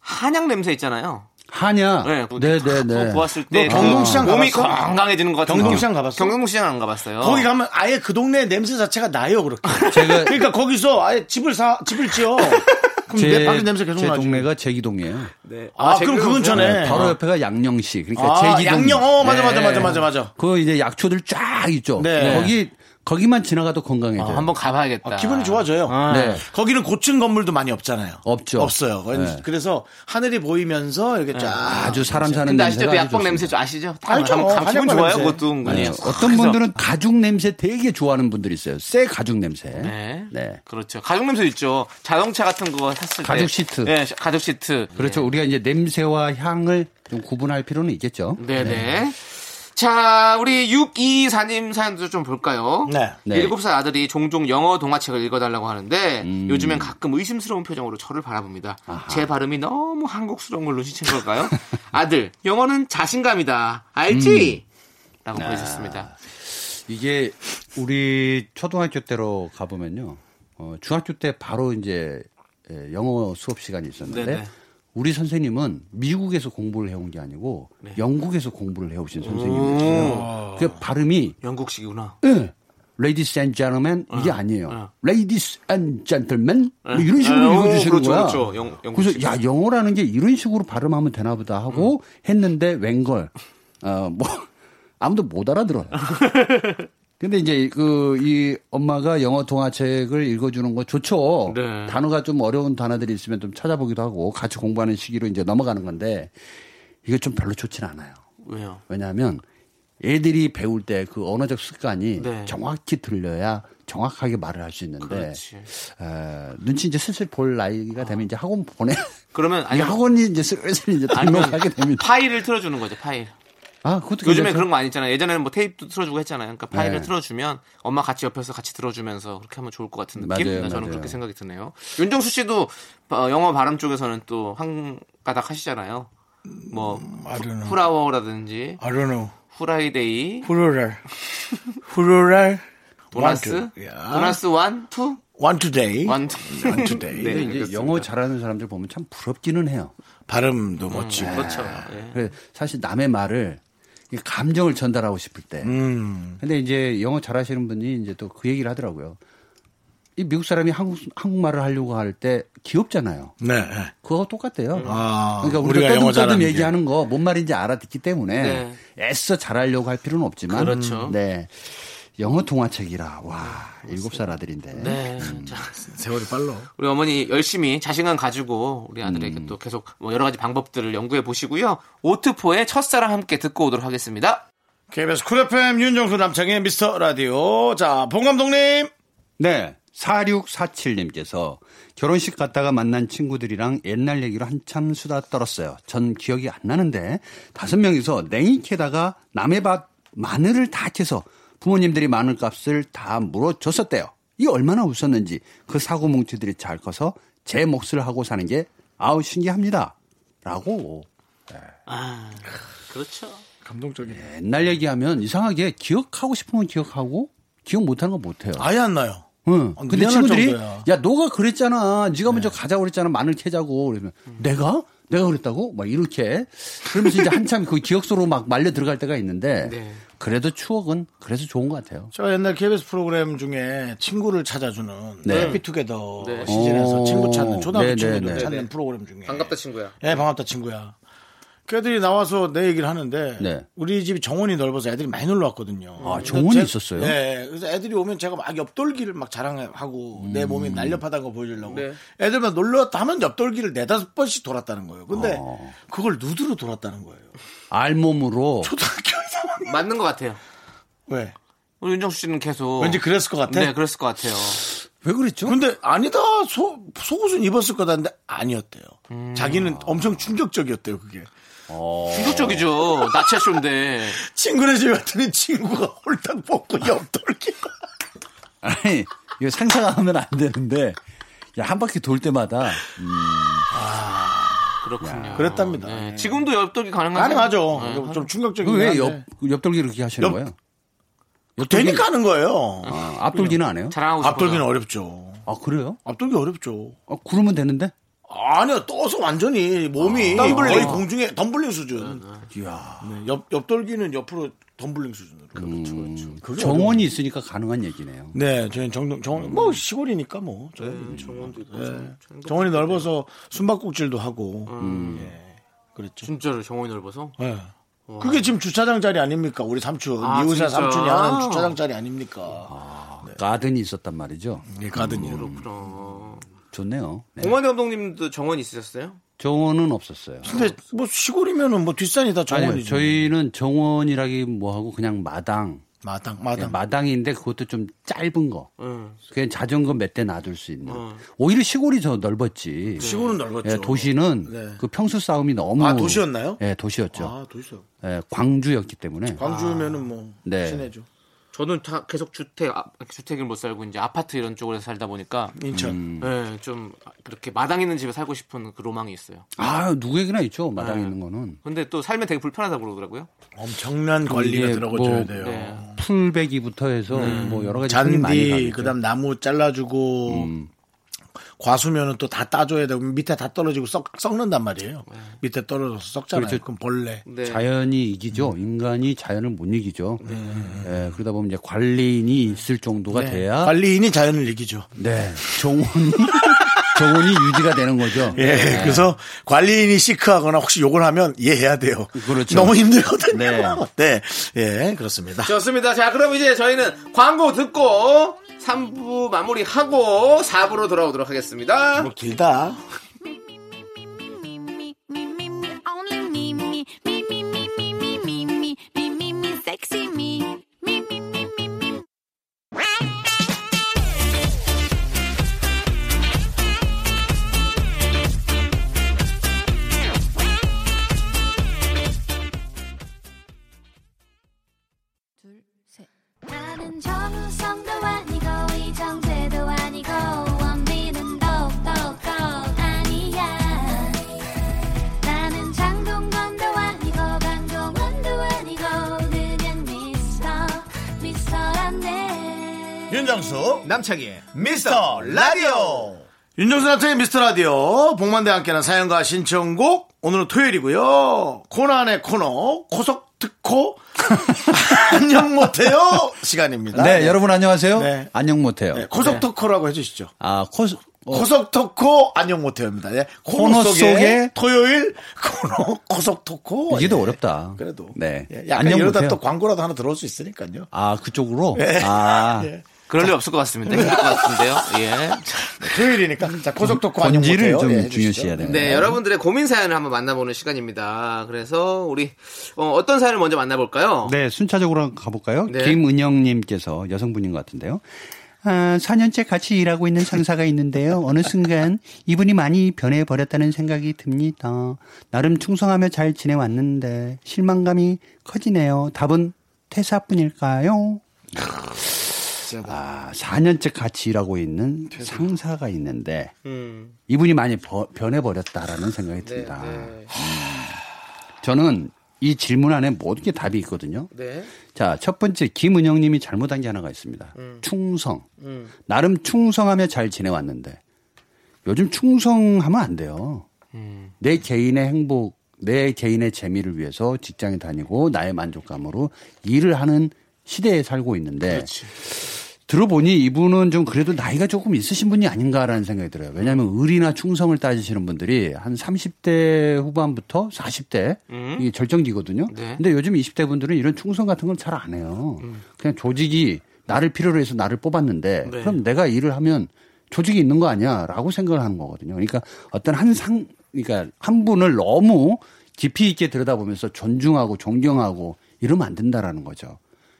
한약 냄새 있잖아요. 한약. 네, 네, 네, 네. 그거 보았을 때너 경동시장 그 몸이 가봤어? 건강해지는 것 같은 경동시장 느낌. 가봤어? 경동시장 안 가봤어요. 거기 가면 아예 그 동네 냄새 자체가 나요, 그렇게. [laughs] 제가 그러니까 거기서 아예 집을 사, 집을 지어. [laughs] 그럼 내 방금 냄새 계속 제 나지. 동네가 제기동이에요. 네. 아, 제가 그럼 그 근처네. 바로 옆에가 양령시. 그러니까 아, 제기동. 양령, 어, 맞아, 네. 맞아, 맞아, 맞아, 맞아. 그 이제 약초들 쫙 있죠. 네. 거기 거기만 지나가도 건강해져요. 어, 한번 가봐야겠다. 아, 기분이 좋아져요. 아. 네. 거기는 고층 건물도 많이 없잖아요. 없죠. 없어요. 네. 그래서 하늘이 보이면서 이렇게 쫙 아주 사람 사는 근데 아시죠? 그 약방. 냄새 좀 아시죠? 알죠. 감, 감, 기분 한약방 좋아요, 냄새. 그것도. 아니요. 어떤 분들은 가죽 냄새 되게 좋아하는 분들이 있어요. 새 가죽 냄새. 네. 네. 그렇죠. 가죽 냄새 있죠. 자동차 같은 거 샀을 때. 가죽 시트. 네, 가죽 시트. 그렇죠. 우리가 이제 냄새와 향을 좀 구분할 필요는 있겠죠. 네네. 자, 우리 624님 사연도 좀 볼까요? 네. 네. 7살 아들이 종종 영어 동화책을 읽어달라고 하는데 음. 요즘엔 가끔 의심스러운 표정으로 저를 바라봅니다. 제 발음이 너무 한국스러운 걸 눈치챈 걸까요? [laughs] 아들, 영어는 자신감이다. 알지? 음. 라고 보내셨습니다. 이게 우리 초등학교 때로 가보면요. 어, 중학교 때 바로 이제 예, 영어 수업 시간이 있었는데 네네. 우리 선생님은 미국에서 공부를 해온 게 아니고 네. 영국에서 공부를 해오신 선생님이었어요. 그 발음이 영국식이구나. 예. Ladies and gentlemen 이게 아니에요. 어. Ladies and gentlemen 뭐 이런 식으로 어, 읽어주시는 그렇죠, 거야. 그렇죠. 영- 그래서. 야 영어라는 게 이런 식으로 발음하면 되나 보다 하고 했는데 웬걸 어뭐 아무도 못 알아들어요. [laughs] 근데 이제 그 이 엄마가 영어 동화책을 읽어주는 거 좋죠. 네. 단어가 좀 어려운 단어들이 있으면 좀 찾아보기도 하고 같이 공부하는 시기로 이제 넘어가는 건데 이게 좀 별로 좋지는 않아요. 왜요? 왜냐하면 애들이 배울 때 그 언어적 습관이 네. 정확히 들려야 정확하게 말을 할 수 있는데. 에, 눈치 이제 슬슬 볼 나이가 되면 이제 학원 보내 그러면 [laughs] 이 아니 학원이 이제 슬슬 이제 등록하게 됩니다. 파일을 틀어주는 거죠, 파일. 아 그것도 요즘에? 그런 거 아니잖아요. 예전에는 뭐 테이프도 틀어주고 했잖아요. 그러니까 파일을 네. 틀어주면 엄마 같이 옆에서 같이 들어주면서 그렇게 하면 좋을 것 같은 느낌. 맞아요, 네, 저는 맞아요. 그렇게 생각이 드네요. 윤정수 씨도 어, 영어 발음 쪽에서는 또 한 가닥 하시잖아요. 뭐 I don't know. 후라워라든지 I don't know. 후라이데이, 후루랄. 후루랄. 도나스. 도나스 원, 투, Want today. 원, 투. Want today. [laughs] 네. 이제 영어 잘하는 사람들 보면 참 부럽기는 해요. 발음도 멋지고. 그렇죠. 예. 사실 남의 말을 이 감정을 전달하고 싶을 때. 음. 근데 이제 영어 잘하시는 분이 이제 또 그 얘기를 하더라고요. 이 미국 사람이 한국 한국말을 하려고 할 때 귀엽잖아요. 네. 그거 똑같대요. 아, 그러니까 우리가 우리가 떠듬떠듬. 얘기하는 거 뭔 말인지 알아듣기 때문에 네. 애써 잘하려고 할 필요는 없지만 그렇죠. 네. 영어 동화책이라 와 일곱 살 아들인데 네. 자, 세월이 빨라. 우리 어머니 열심히 자신감 가지고 우리 아들에게 또 계속 뭐 여러 가지 방법들을 연구해 보시고요. 오트포의 첫사랑 함께 듣고 오도록 하겠습니다. KBS 쿨 FM 윤정수 남창희의 미스터 라디오. 자, 봉 감독님. 네. 4647님께서 결혼식 갔다가 만난 친구들이랑 옛날 얘기로 한참 수다 떨었어요. 전 기억이 안 나는데 다섯 명이서 냉이 캐다가 남의 밭 마늘을 다 캐서 부모님들이 마늘 값을 다 물어줬었대요. 이 얼마나 웃었는지 그 사고 뭉치들이 잘 커서 제 몫을 하고 사는 게 아우 신기합니다. 라고 아, 그렇죠. 감동적이네. 옛날 얘기하면 이상하게 기억하고 건 기억하고 기억 못하는 건 못해요. 아예 안 나요. 응. 어, 근데 친구들이 정도야. 야 너가 그랬잖아. 네가 먼저 가자고 그랬잖아. 마늘 캐자고 그러면 내가 내가 그랬다고 막 이렇게 그러면서 이제 한참 그 기억 속으로 막 말려 들어갈 때가 있는데 네. 그래도 추억은 그래서 좋은 것 같아요. 제가 옛날 KBS 프로그램 중에 친구를 찾아주는 네. 해피투게더 네. 시즌에서 오. 친구 찾는 초등학교 네, 네, 친구들 네. 찾는 네. 프로그램 중에 반갑다 친구야. 예, 반갑다 친구야. 그 애들이 나와서 내 얘기를 하는데 네. 우리 집이 정원이 넓어서 애들이 많이 놀러 왔거든요. 아, 정원이 제- 있었어요? 네. 그래서 애들이 오면 제가 막 옆돌기를 막 자랑하고 내 음. 몸이 날렵하다는 거 보여주려고 네. 애들만 놀러 왔다 하면 옆돌기를 네다섯 번씩 돌았다는 거예요. 근데 어. 그걸 누드로 돌았다는 거예요. 알몸으로 초등학교에서 [laughs] 맞는 것 같아요. 왜? 우리 윤정수 씨는 계속 왠지 그랬을 것 같아. 네, 그랬을 것 같아요. 왜 그랬죠? 근데 아니다 소 속옷은 입었을 거다는데 아니었대요. 자기는 엄청 충격적이었대요 그게. 충격적이죠. 나치쇼인데. [laughs] 친구네 집에 왔더니 친구가 홀딱 벗고 옆돌기. 아니 이거 상상하면 안 되는데 야, 한 바퀴 돌 때마다 그렇군요. 그랬답니다. 네. 네. 지금도 옆돌기 가능하죠? 가능하죠. 네. 좀 충격적이긴 왜 한데. 옆, 옆돌기 이렇게 하시는 옆- 거예요? 되니까 하는 거예요. 아, 앞돌기는 안 해요? 자랑하고 싶어서. 앞돌기는 어렵죠. 아 그래요? 앞돌기 어렵죠. 아, 구르면 되는데? 아니요, 떠서 완전히 몸이 덤블링. 거의 공중에 덤블링 수준. 이야. 네, 옆, 옆돌기는 옆으로 덤블링 수준으로. 그렇죠, 음, 그게 정원이 있으니까 가능한 얘기네요. 네, 저희는 정동, 정, 뭐 시골이니까 뭐. 저희 정원도 있고. 네. 정원이 넓어서 숨바꼭질도 하고. 예, 그랬죠. 진짜로 정원이 넓어서? 네. 그게 지금 주차장 자리 아닙니까? 우리 삼촌 아, 이웃사 진짜? 삼촌이 하는 주차장 자리 아닙니까? 가든이 있었단 말이죠. 네, 가든이요. 그럼. 좋네요. 네. 공원대 감독님도 정원 있으셨어요? 정원은 없었어요. 근데 뭐 시골이면은 뭐 뒷산이 다 정원이죠. 저희는 정원이라기 뭐하고 그냥 마당. 마당 예, 마당. 마당인데 그것도 좀 짧은 거. 응. 그냥 자전거 몇 대 놔둘 수 있는. 어. 오히려 시골이 더 넓었지. 시골은 넓었죠. 예, 도시는 네. 그 평수 싸움이 너무. 아, 도시였나요? 예, 도시였죠. 아, 도시요. 예, 광주였기 때문에. 광주면은 뭐 네. 시내죠. 저는 다 계속 주택, 아, 주택을 못 살고 이제 아파트 이런 쪽으로 살다 보니까 인천. 음. 예, 좀 그렇게 마당 있는 집에 살고 싶은 그 로망이 있어요. 아, 누구에게나 있죠. 마당에 네. 있는 거는. 근데 또 살면 되게 불편하다고 그러더라고요. 엄청난 관리가 이게 들어가줘야 뭐, 돼요. 네. 풀베기부터 해서 뭐 여러 가지 잔디. 그다음 나무 잘라주고 음. 과수면은 또 다 따줘야 되고 밑에 다 떨어지고 썩 썩는단 말이에요. 밑에 떨어져서 썩잖아요. 그렇죠. 그럼 벌레. 네. 자연이 이기죠. 인간이 자연을 못 이기죠. 네. 예, 그러다 보면 이제 관리인이 있을 정도가 네. 돼야 관리인이 자연을 이기죠. 네 정원이 [laughs] 정원이 유지가 되는 거죠. 예, 그래서 관리인이 시크하거나 혹시 욕을 하면 이해해야 돼요. 그렇죠. 너무 힘들거든요. 네. [laughs] 네, 예, 그렇습니다. 좋습니다. 자, 그럼 이제 저희는 광고 듣고 3부 마무리하고 4부로 돌아오도록 하겠습니다. 뭐 길다. 남창희의 미스터 라디오 윤정수 남창희의 미스터 라디오 봉만대 함께하는 사연과 신청곡 오늘은 토요일이고요 코너 안에 코너 코속 토코 [laughs] 안녕 못해요 시간입니다 네, 여러분 안녕하세요. 네. 안녕 못해요. 네, 코속 토코라고 해주시죠 아 코스 어, 코속 토코 안녕 못해요입니다. 예. 코너, 코너 속에, 속에 토요일 코너 코속 토코. 이게 더 예. 어렵다. 그래도 네. 예, 안녕 이러다 못해요. 또 광고라도 하나 들어올 수 있으니까요. 아 그쪽으로. 예. 아 예. 그럴 리 없을 것 같습니다. 힘들 것 같은데요. 예. 토요일이니까 자 코석 토코 안녕 본질을 못해요. 좀 예. 중요시해야 돼요. 네, 여러분들의 고민 사연을 한번 만나보는 시간입니다. 그래서 우리 어, 떤 사연을 먼저 만나볼까요? 네, 순차적으로 가볼까요? 네. 김은영님께서 여성분인 것 같은데요. 아, 4년째 같이 일하고 있는 상사가 있는데요. 어느 순간 이분이 많이 변해버렸다는 생각이 듭니다. 나름 충성하며 잘 지내왔는데 실망감이 커지네요. 답은 퇴사뿐일까요? 아, 4년째 같이 일하고 있는 상사가 있는데 음, 이분이 많이 버- 변해 버렸다라는 생각이 듭니다. 네. 저는 이 질문 안에 모든 게 답이 있거든요. 네. 자, 첫 번째 김은영 님이 잘못한 게 하나가 있습니다. 충성. 나름 충성하며 잘 지내왔는데 요즘 충성하면 안 돼요. 내 개인의 행복, 내 개인의 재미를 위해서 직장에 다니고 나의 만족감으로 일을 하는 시대에 살고 있는데 들어보니 이분은 좀 그래도 나이가 조금 있으신 분이 아닌가라는 생각이 들어요. 왜냐하면 의리나 충성을 따지시는 분들이 한 30대 후반부터 40대 이게 절정기거든요. 네. 근데 요즘 20대 분들은 이런 충성 같은 걸 잘 안 해요. 그냥 조직이 나를 필요로 해서 나를 뽑았는데 네. 그럼 내가 일을 하면 조직이 있는 거 아니야라고 생각을 하는 거거든요. 그러니까 어떤 한 상, 그러니까 한 분을 너무 깊이 있게 들여다보면서 존중하고 존경하고 이러면 안 된다라는 거죠.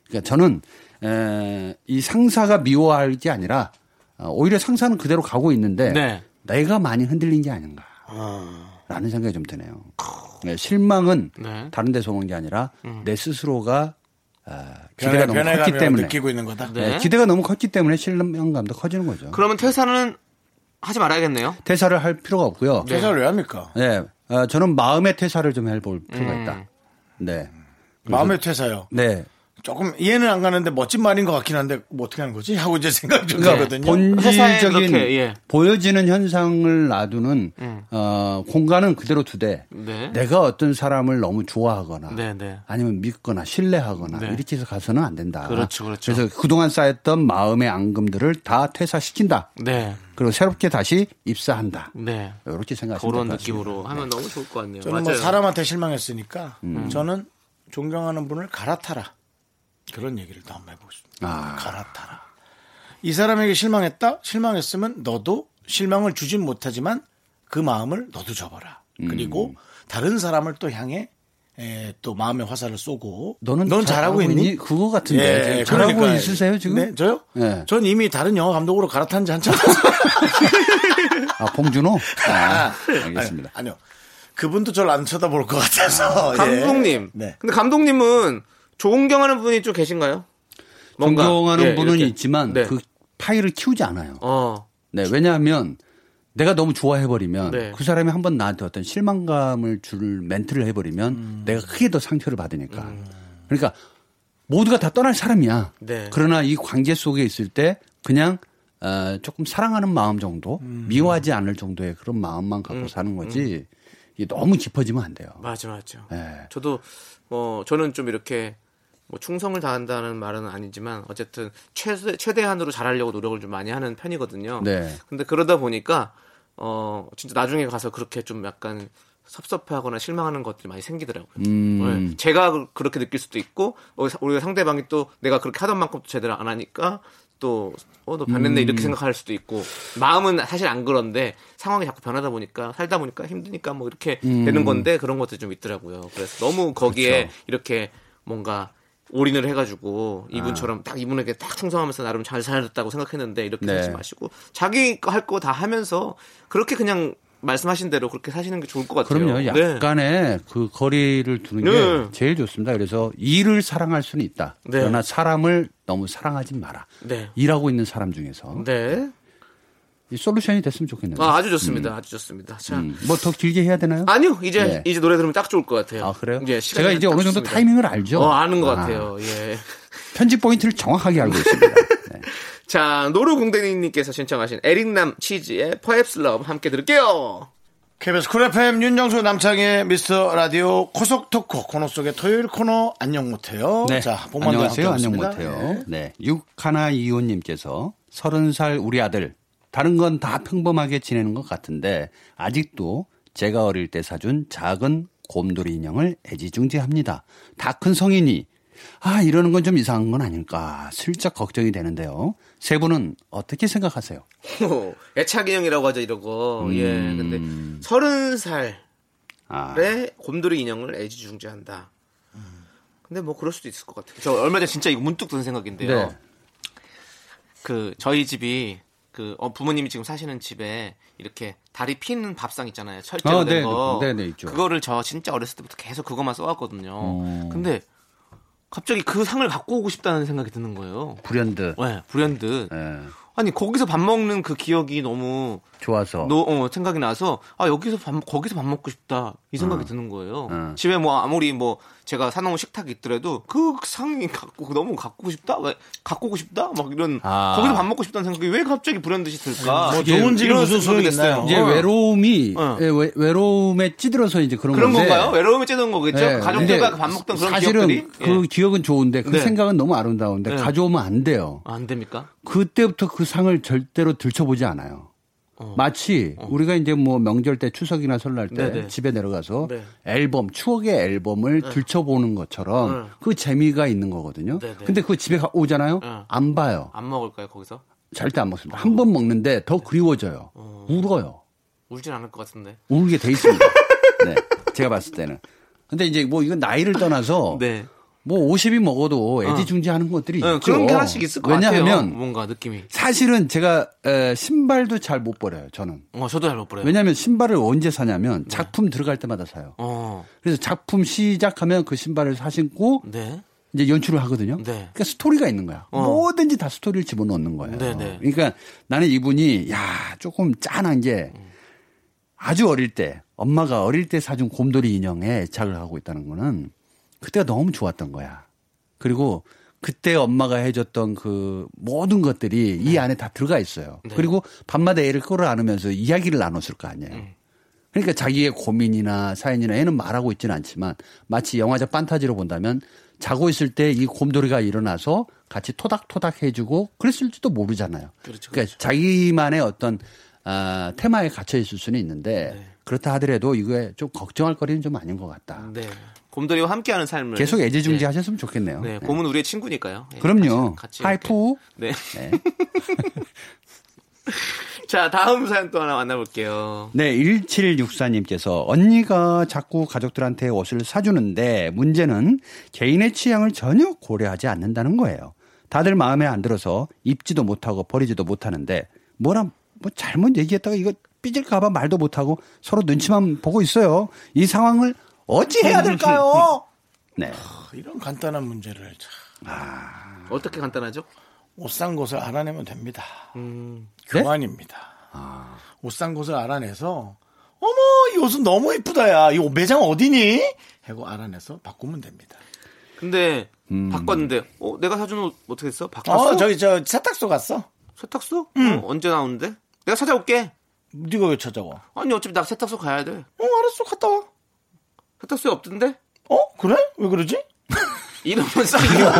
그러니까 저는 에, 이 상사가 미워할 게 아니라 어, 오히려 상사는 그대로 가고 있는데 네. 내가 많이 흔들린 게 아닌가. 라는 생각이 좀 드네요. 네, 실망은 네. 다른 데서 온게 아니라 내 스스로가 아, 기대가 너무 컸기 때문에 느끼고 있는 거다. 네. 네, 기대가 너무 컸기 때문에 실망감도 커지는 거죠. 그러면 퇴사는 하지 말아야겠네요. 퇴사를 할 필요가 없고요. 퇴사를 왜 합니까? 네, 어, 저는 마음의 퇴사를 좀 해볼 필요가 음. 있다. 네, 마음의 퇴사요. 네. 조금 이해는 안 가는데 멋진 말인 것 같긴 한데 뭐 어떻게 하는 거지? 하고 이제 생각이 좀 그러니까 들거든요. 회사에 본질적인 그렇게, 예. 보여지는 현상을 놔두는 어, 공간은 그대로 두되 네. 내가 어떤 사람을 너무 좋아하거나 네, 네. 아니면 믿거나 신뢰하거나 네. 이렇게 해서 가서는 안 된다. 그렇죠, 그렇죠. 래서 그동안 쌓였던 마음의 앙금들을 다 퇴사시킨다. 네. 그리고 새롭게 다시 입사한다. 네. 이렇게 생각하시면 그런. 느낌으로 하면 너무 좋을 것 같네요. 저는 맞아요. 뭐 사람한테 실망했으니까 저는 존경하는 분을 갈아타라. 그런 얘기를 또 한번 해보고 싶습니다. 아. 갈아타라. 이 사람에게 실망했다? 실망했으면 너도 실망을 주진 못하지만 그 마음을 너도 접어라. 음. 그리고 다른 사람을 또 향해 에, 또 마음의 화살을 쏘고 너는 넌 잘하고 있니? 그거 같은데. 잘하고 그러니까. 있으세요 지금? 네, 저요? 네. 전 이미 다른 영화 감독으로 갈아탄 지 한참 아 봉준호. 아, 알겠습니다. 아니, 요 그분도 저를 안 쳐다볼 것 같아서. 예. 감독님. 네. 근데 감독님은 존경하는 분이 좀 계신가요? 뭔가, 존경하는 예, 분은 이렇게. 있지만 네. 그 파일을 키우지 않아요. 어. 네, 왜냐하면 내가 너무 좋아해버리면 네. 그 사람이 한 번 나한테 어떤 실망감을 줄 멘트를 해버리면 음. 내가 크게 더 상처를 받으니까. 그러니까 모두가 다 떠날 사람이야. 네. 그러나 이 관계 속에 있을 때 그냥 어, 조금 사랑하는 마음 정도, 음. 미워하지 않을 정도의 그런 마음만 갖고 사는 거지. 이게 너무 깊어지면 안 돼요. 맞아, 맞아. 네. 저도 뭐 저는 좀 이렇게 뭐 충성을 다한다는 말은 아니지만 어쨌든 최대 최대한으로 잘하려고 노력을 좀 많이 하는 편이거든요. 네. 근데 그러다 보니까 어 진짜 나중에 가서 그렇게 좀 약간 섭섭해하거나 실망하는 것들이 많이 생기더라고요. 음. 네. 제가 그- 그렇게 느낄 수도 있고 어, 사- 우리가 상대방이 또 내가 그렇게 하던 만큼 또 제대로 안 하니까 또 어, 너 변했네 음. 이렇게 생각할 수도 있고 마음은 사실 안 그런데 상황이 자꾸 변하다 보니까 살다 보니까 힘드니까 뭐 이렇게 음. 되는 건데 그런 것도 좀 있더라고요. 그래서 너무 거기에 그렇죠. 이렇게 뭔가 올인을 해가지고 아. 이분처럼 딱 이분에게 딱 충성하면서 나름 잘 살았다고 생각했는데 이렇게 네. 하지 마시고 자기 할 거 다 하면서 그렇게 그냥 말씀하신 대로 그렇게 사시는 게 좋을 것 같아요. 그럼요. 네. 약간의 그 거리를 두는 게 네. 제일 좋습니다. 그래서 일을 사랑할 수는 있다. 네. 그러나 사람을 너무 사랑하지 마라. 네. 일하고 있는 사람 중에서 네. 이 솔루션이 됐으면 좋겠네요. 아, 아주 좋습니다. 아주 좋습니다. 자. 뭐 더 길게 해야 되나요? 아니요, 이제, 네. 이제 노래 들으면 딱 좋을 것 같아요. 아, 그래요? 예, 시간이 제가 이제 딱 어느 정도 좋습니다. 타이밍을 알죠. 어, 아는 것 아, 같아요. 예. [laughs] 편집 포인트를 정확하게 알고 있습니다. [laughs] 네. 자, 노루궁뎅이님께서 신청하신 에릭남 치즈의 Perhaps Love 함께 들을게요. KBS 쿨 FM 윤정수 남창희의 미스터 라디오 코속 토코 코너 속의 토요일 코너 안녕 못해요. 네. 자, 안녕하세요. 안녕. 못해요. 네. 육하나 이호님께서 서른 살 우리 아들 다른 건 다 평범하게 지내는 것 같은데 아직도 제가 어릴 때 사준 작은 곰돌이 인형을 애지중지합니다. 다 큰 성인이 아 이러는 건 좀 이상한 건 아닐까 슬쩍 걱정이 되는데요. 세 분은 어떻게 생각하세요? 애착 인형이라고 하죠, 이러고. 예, 근데 서른 살에 아, 곰돌이 인형을 애지중지한다. 근데 뭐 그럴 수도 있을 것 같아요. 저 얼마 전에 진짜 이거 문득 든 생각인데요. 네. 그 저희 집이 그 어, 부모님이 지금 사시는 집에 이렇게 다리 피는 밥상 있잖아요. 철제로 아, 된 네, 거. 네, 네. 그거를 저 진짜 어렸을 때부터 계속 그것만 써왔거든요. 어. 근데 갑자기 그 상을 갖고 오고 싶다는 생각이 드는 거예요. 불현듯. 네, 불현듯. 예, 아니 거기서 밥 먹는 그 기억이 너무 좋아서. 노, 어, 생각이 나서 아 여기서 밥 거기서 밥 먹고 싶다 이 생각이 드는 거예요. 어. 집에 뭐 아무리 뭐 제가 사놓은 식탁이 있더라도 그 상이 갖고 너무 갖고 싶다 왜 갖고 싶다 막 이런 아. 거기서 밥 먹고 싶다는 생각이 왜 갑자기 불현듯이 들까? 뭐 좋은 집이 무슨 소용이. 있나요? 이제 어. 외로움이 어. 예, 외, 외로움에 찌들어서 이제 그런, 그런 건데. 건가요? 외로움이 째는 거겠죠? 예, 가족들과 밥 먹던 그런 사실은 기억들이 그 기억은 좋은데 그 네. 생각은 너무 아름다운데 네. 가져오면 안 돼요. 예. 안 됩니까? 그때부터 그 상을 절대로 들춰보지 않아요. 어. 마치 우리가 이제 뭐 명절 때 추석이나 설날 때 네네. 집에 내려가서 네. 앨범 추억의 앨범을 들춰보는 것처럼 네. 그 재미가 있는 거거든요. 네네. 근데 그 집에 가- 오잖아요. 네. 안 봐요. 안 먹을까요 거기서? 절대 안 먹습니다. 한 번 먹는데 더 그리워져요. 울어요. 울진 않을 것 같은데. 울게 돼 있습니다. 네. 제가 봤을 때는. 근데 이제 뭐 이건 나이를 떠나서 [laughs] 네. 뭐 50이 먹어도 애지중지하는 것들이 네, 있죠. 그런 게 하나씩 있을 것 왜냐하면 같아요. 뭔가 느낌이. 사실은 제가 에, 신발도 잘 못 버려요. 저는. 어, 저도 잘 못 버려요. 왜냐하면 신발을 언제 사냐면 작품 들어갈 때마다 사요. 어, 그래서 작품 시작하면 그 신발을 사신고 네. 이제 연출을 하거든요. 네. 그러니까 스토리가 있는 거야. 어. 뭐든지 다 스토리를 집어넣는 거예요. 네네. 그러니까 나는 이분이 야 조금 짠한 게 아주 어릴 때 엄마가 어릴 때 사준 곰돌이 인형에 애착을 하고 있다는 거는 그때가 너무 좋았던 거야. 그리고 그때 엄마가 해줬던 그 모든 것들이 네. 이 안에 다 들어가 있어요. 그리고 밤마다 애를 끌어안으면서 이야기를 나눴을 거 아니에요. 음. 그러니까 자기의 고민이나 사연이나 애는 말하고 있지는 않지만 마치 영화적 판타지로 본다면 자고 있을 때 이 곰돌이가 일어나서 같이 토닥토닥 해주고 그랬을지도 모르잖아요. 그렇죠, 러니까 자기만의 어떤 아, 테마에 갇혀 있을 수는 있는데 네. 그렇다 하더라도 이거에 좀 걱정할 거리는 좀 아닌 것 같다. 네. 곰돌이와 함께하는 삶을 계속 애지중지 네. 하셨으면 좋겠네요. 네, 곰은 우리의 친구니까요. 예, 그럼요. 같이- 같이. 하이프. 네. 네. [laughs] 자, 다음 사연 또 하나 만나볼게요. 네, 1764님께서 언니가 자꾸 가족들한테 옷을 사주는데 문제는 개인의 취향을 전혀 고려하지 않는다는 거예요. 다들 마음에 안 들어서 입지도 못하고 버리지도 못하는데 뭐라 뭐 잘못 얘기했다가 이거 삐질까봐 말도 못하고 서로 눈치만 보고 있어요. 이 상황을 어찌 해야 될까요? 네. 이런 간단한 문제를 어떻게 간단하죠? 옷 산 곳을 알아내면 됩니다. 음, 네? 교환입니다. 옷산 곳을 알아내서 어머 이 옷은 너무 이쁘다야. 이옷 매장 어디니? 하고 알아내서 바꾸면 됩니다. 근데 음. 바꿨는데, 어, 내가 사준 옷 어떻게 했어? 바꿨어? 어 저기 저 세탁소 갔어. 세탁소? 어, 언제 나오는데? 내가 찾아올게. 네가 왜 찾아와? 아니 어차피 나 세탁소 가야 돼. 어 알았어 갔다 와. 세탁소에 없던데? 어 그래? 왜 그러지? 이러면 싸요.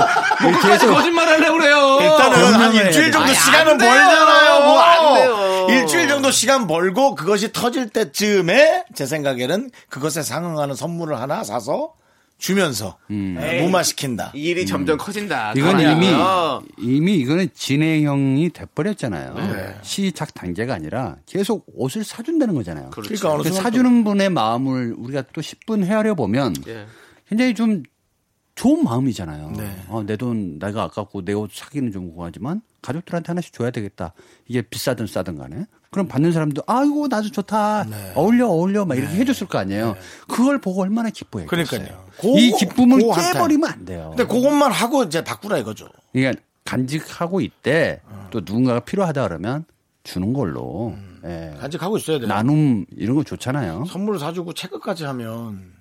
뭐까지 거짓말 하려고 그래요. 일단은 한 일주일 정도 돼. 시간은 안 돼요. 벌잖아요. 뭐 안 돼요. 일주일 정도 시간 벌고 그것이 터질 때쯤에 제 생각에는 그것에 상응하는 선물을 하나 사서 주면서 에, 무마시킨다. 이 일이 점점 커진다. 이건. 이미 어. 이미 이거는 진행형이 돼버렸잖아요. 네. 시작 단계가 아니라 계속 옷을 사준다는 거잖아요. 그렇죠. 그러니까 어느 그 순간 사주는 분의 마음을 우리가 또 10분 헤아려 보면 예. 굉장히 좀 좋은 마음이잖아요. 네. 어, 내돈 내가 아깝고 내 옷 사기는 좀 고하지만 가족들한테 하나씩 줘야 되겠다. 이게 비싸든 싸든 간에. 그럼 받는 사람도 아이고 나도 좋다. 네. 어울려 어울려 막 이렇게 해줬을 거 아니에요. 그걸 보고 얼마나 기뻐했겠어요. 그러니까요. 이 고- 기쁨을 고 한탄. 깨버리면 안 돼요. 근데 그것만 하고 이제 바꾸라 이거죠. 그러니까 간직하고 있대 또 누군가가 필요하다 그러면 주는 걸로 예. 간직하고 있어야 돼요. 나눔 이런 거 좋잖아요. 선물을 사주고 체크까지 하면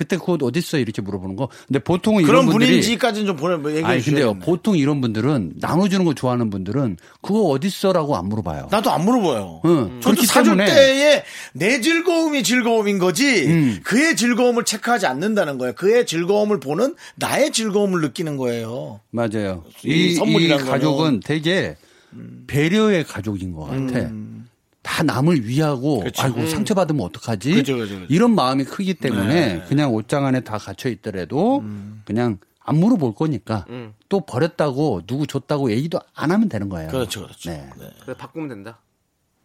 그때 그옷 어딨어 이렇게 물어보는 거. 근데 보통은 그런 이런 분들이 분인지까지는 좀 보내 뭐 얘기해 아니 근데요 주셔야겠네. 보통 이런 분들은 나눠주는 거 좋아하는 분들은 그거 어딨어라고 안 물어봐요. 나도 안 물어봐요. 응, 저도 그렇기 사줄 때문에. 때에 내 즐거움이 즐거움인 거지 음. 그의 즐거움을 체크하지 않는다는 거예요. 그의 즐거움을 보는 나의 즐거움을 느끼는 거예요. 맞아요. 이 이, 이 가족은 거는. 음. 되게 배려의 가족인 것 같아. 다 남을 위하고 그쵸. 아이고 상처받으면 어떡하지? 그쵸, 그쵸, 그쵸. 이런 마음이 크기 때문에 네. 그냥 옷장 안에 다 갇혀 있더라도 그냥 안 물어볼 거니까 음. 또 버렸다고 누구 줬다고 얘기도 안 하면 되는 거예요. 그렇죠, 그렇죠. 네. 네. 그래 바꾸면 된다.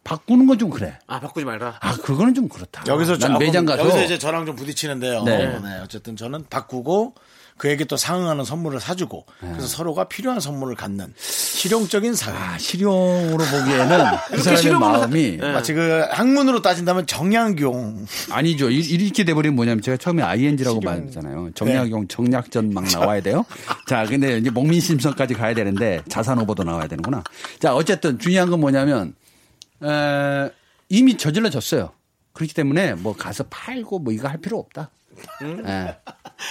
바꾸는 건 좀 그래. 아 바꾸지 말라. 아 그거는 좀 그렇다. 여기서 난 매장 가서 여기서 이제 저랑 좀 부딪히는데요. 네. 네, 어쨌든 저는 바꾸고 그에게 또 상응하는 선물을 사주고 그래서 서로가 필요한 선물을 갖는 실용적인 사회. 아, 실용으로 보기에는 [laughs] 그 사람의 마음이 마치 그 학문으로 따진다면 정약용. 아니죠. 이- 이렇게 돼버리면 뭐냐면 제가 처음에 ING라고 말했잖아요. 정약용 정약전 막 나와야 돼요. [laughs] 자, 근데 이제 목민심성까지 가야 되는데 자산 오버도 나와야 되는구나. 자, 어쨌든 중요한 건 뭐냐면 에, 이미 저질러졌어요. 그렇기 때문에 뭐 가서 팔고 뭐 이거 할 필요 없다. 예,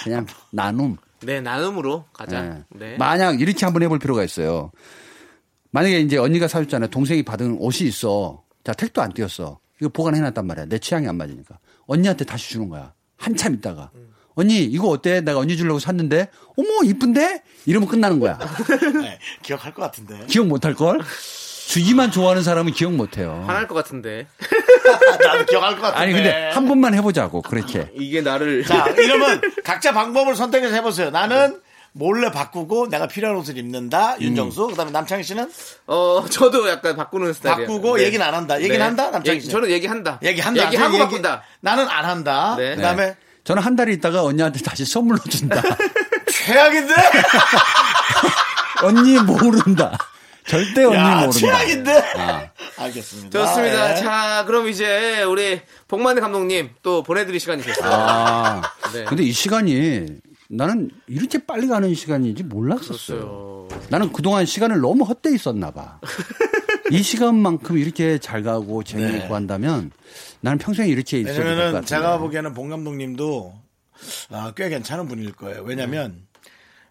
그냥 나눔. 네 나눔으로 가자. 예. 네. 만약 이렇게 한번 해볼 필요가 있어요. 만약에 이제 언니가 사줬잖아요. 동생이 받은 옷이 있어. 자, 택도 안 띄었어. 이거 보관해놨단 말이야. 내 취향이 안 맞으니까. 언니한테 다시 주는 거야. 한참 있다가. 언니, 이거 어때? 내가 언니 주려고 샀는데, 어머, 이쁜데? 이러면 끝나는 거야. [laughs] 네, 기억할 것 같은데. 기억 못 할걸? 주기만 좋아하는 사람은 기억 못 해요. 화날 것 같은데 [laughs] 나도 기억할 것 같은데. 아니, 근데 한 번만 해보자고, 그렇게. [laughs] 이게 나를 자, [laughs] 이러면 각자 방법을 선택해서 해보세요. 나는 몰래 바꾸고 내가 필요한 옷을 입는다. 윤정수. 그다음에 남창희 씨는 어 저도 약간 바꾸는 스타일이에요. 바꾸고 얘기는 안 한다. 얘기는 한다, 남창희 씨? 저는 얘기한다. 얘기한다. 얘기하고 얘기- 바꾼다. 나는 안 한다. 네. 그다음에 저는 한 달 있다가 언니한테 다시 선물로 준다. 최악인데? 언니 모른다. 절대 언니 야, 모른다. 최악인데? 아. [laughs] 알겠습니다. 좋습니다. 예. 자 그럼 이제 우리 복만대 감독님 또 보내드릴 시간이 됐어요. 아. 네. 근데 이 시간이 나는 이렇게 빨리 가는 시간인지 몰랐었어요. 나는 그동안 시간을 너무 헛되이 썼나 봐. 이 시간만큼 이렇게 잘 가고 재미있고 네. 한다면 나는 평생 이렇게 있어야 될것 같아요. 제가 보기에는 봉 감독님도 아, 꽤 괜찮은 분일 거예요. 왜냐면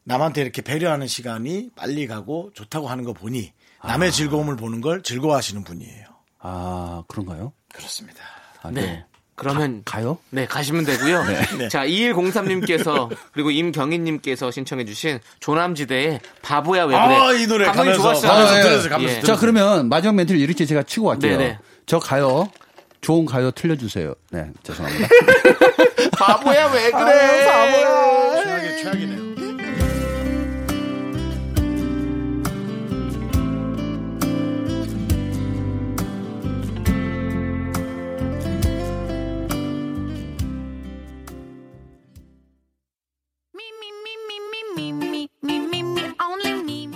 남한테 이렇게 배려하는 시간이 빨리 가고 좋다고 하는 거 보니 남의 즐거움을 보는 걸 즐거워하시는 분이에요. 아, 그런가요? 그렇습니다. 아, 네. 그러면 가 요? 네, 가시면 되고요. 네. [laughs] 자, 2103님께서 그리고 임경희님께서 신청해주신 조남지대의 바보야 왜 그래. 아, 이 노래 가면서, 좋았어요. 가면서 아, 예. 들으세요, 가면서 예. 자, 그러면 마지막 멘트를 이렇게 제가 치고 갈게요. 네네. 저 가요. 좋은 가요 틀려주세요. 네, 죄송합니다. [laughs] 바보야 왜 그래? 바보야. 최악의 최악이네요.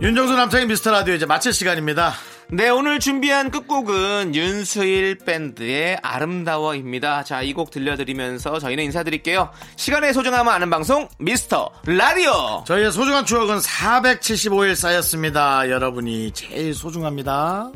윤정수 남창희의 미스터 라디오 이제 마칠 시간입니다 네, 오늘 준비한 끝곡은 윤수일 밴드의 아름다워입니다. 자, 이 곡 들려드리면서 저희는 인사드릴게요. 시간의 소중함을 아는 방송, 미스터 라디오! 저희의 소중한 추억은 475일 쌓였습니다 여러분이 제일 소중합니다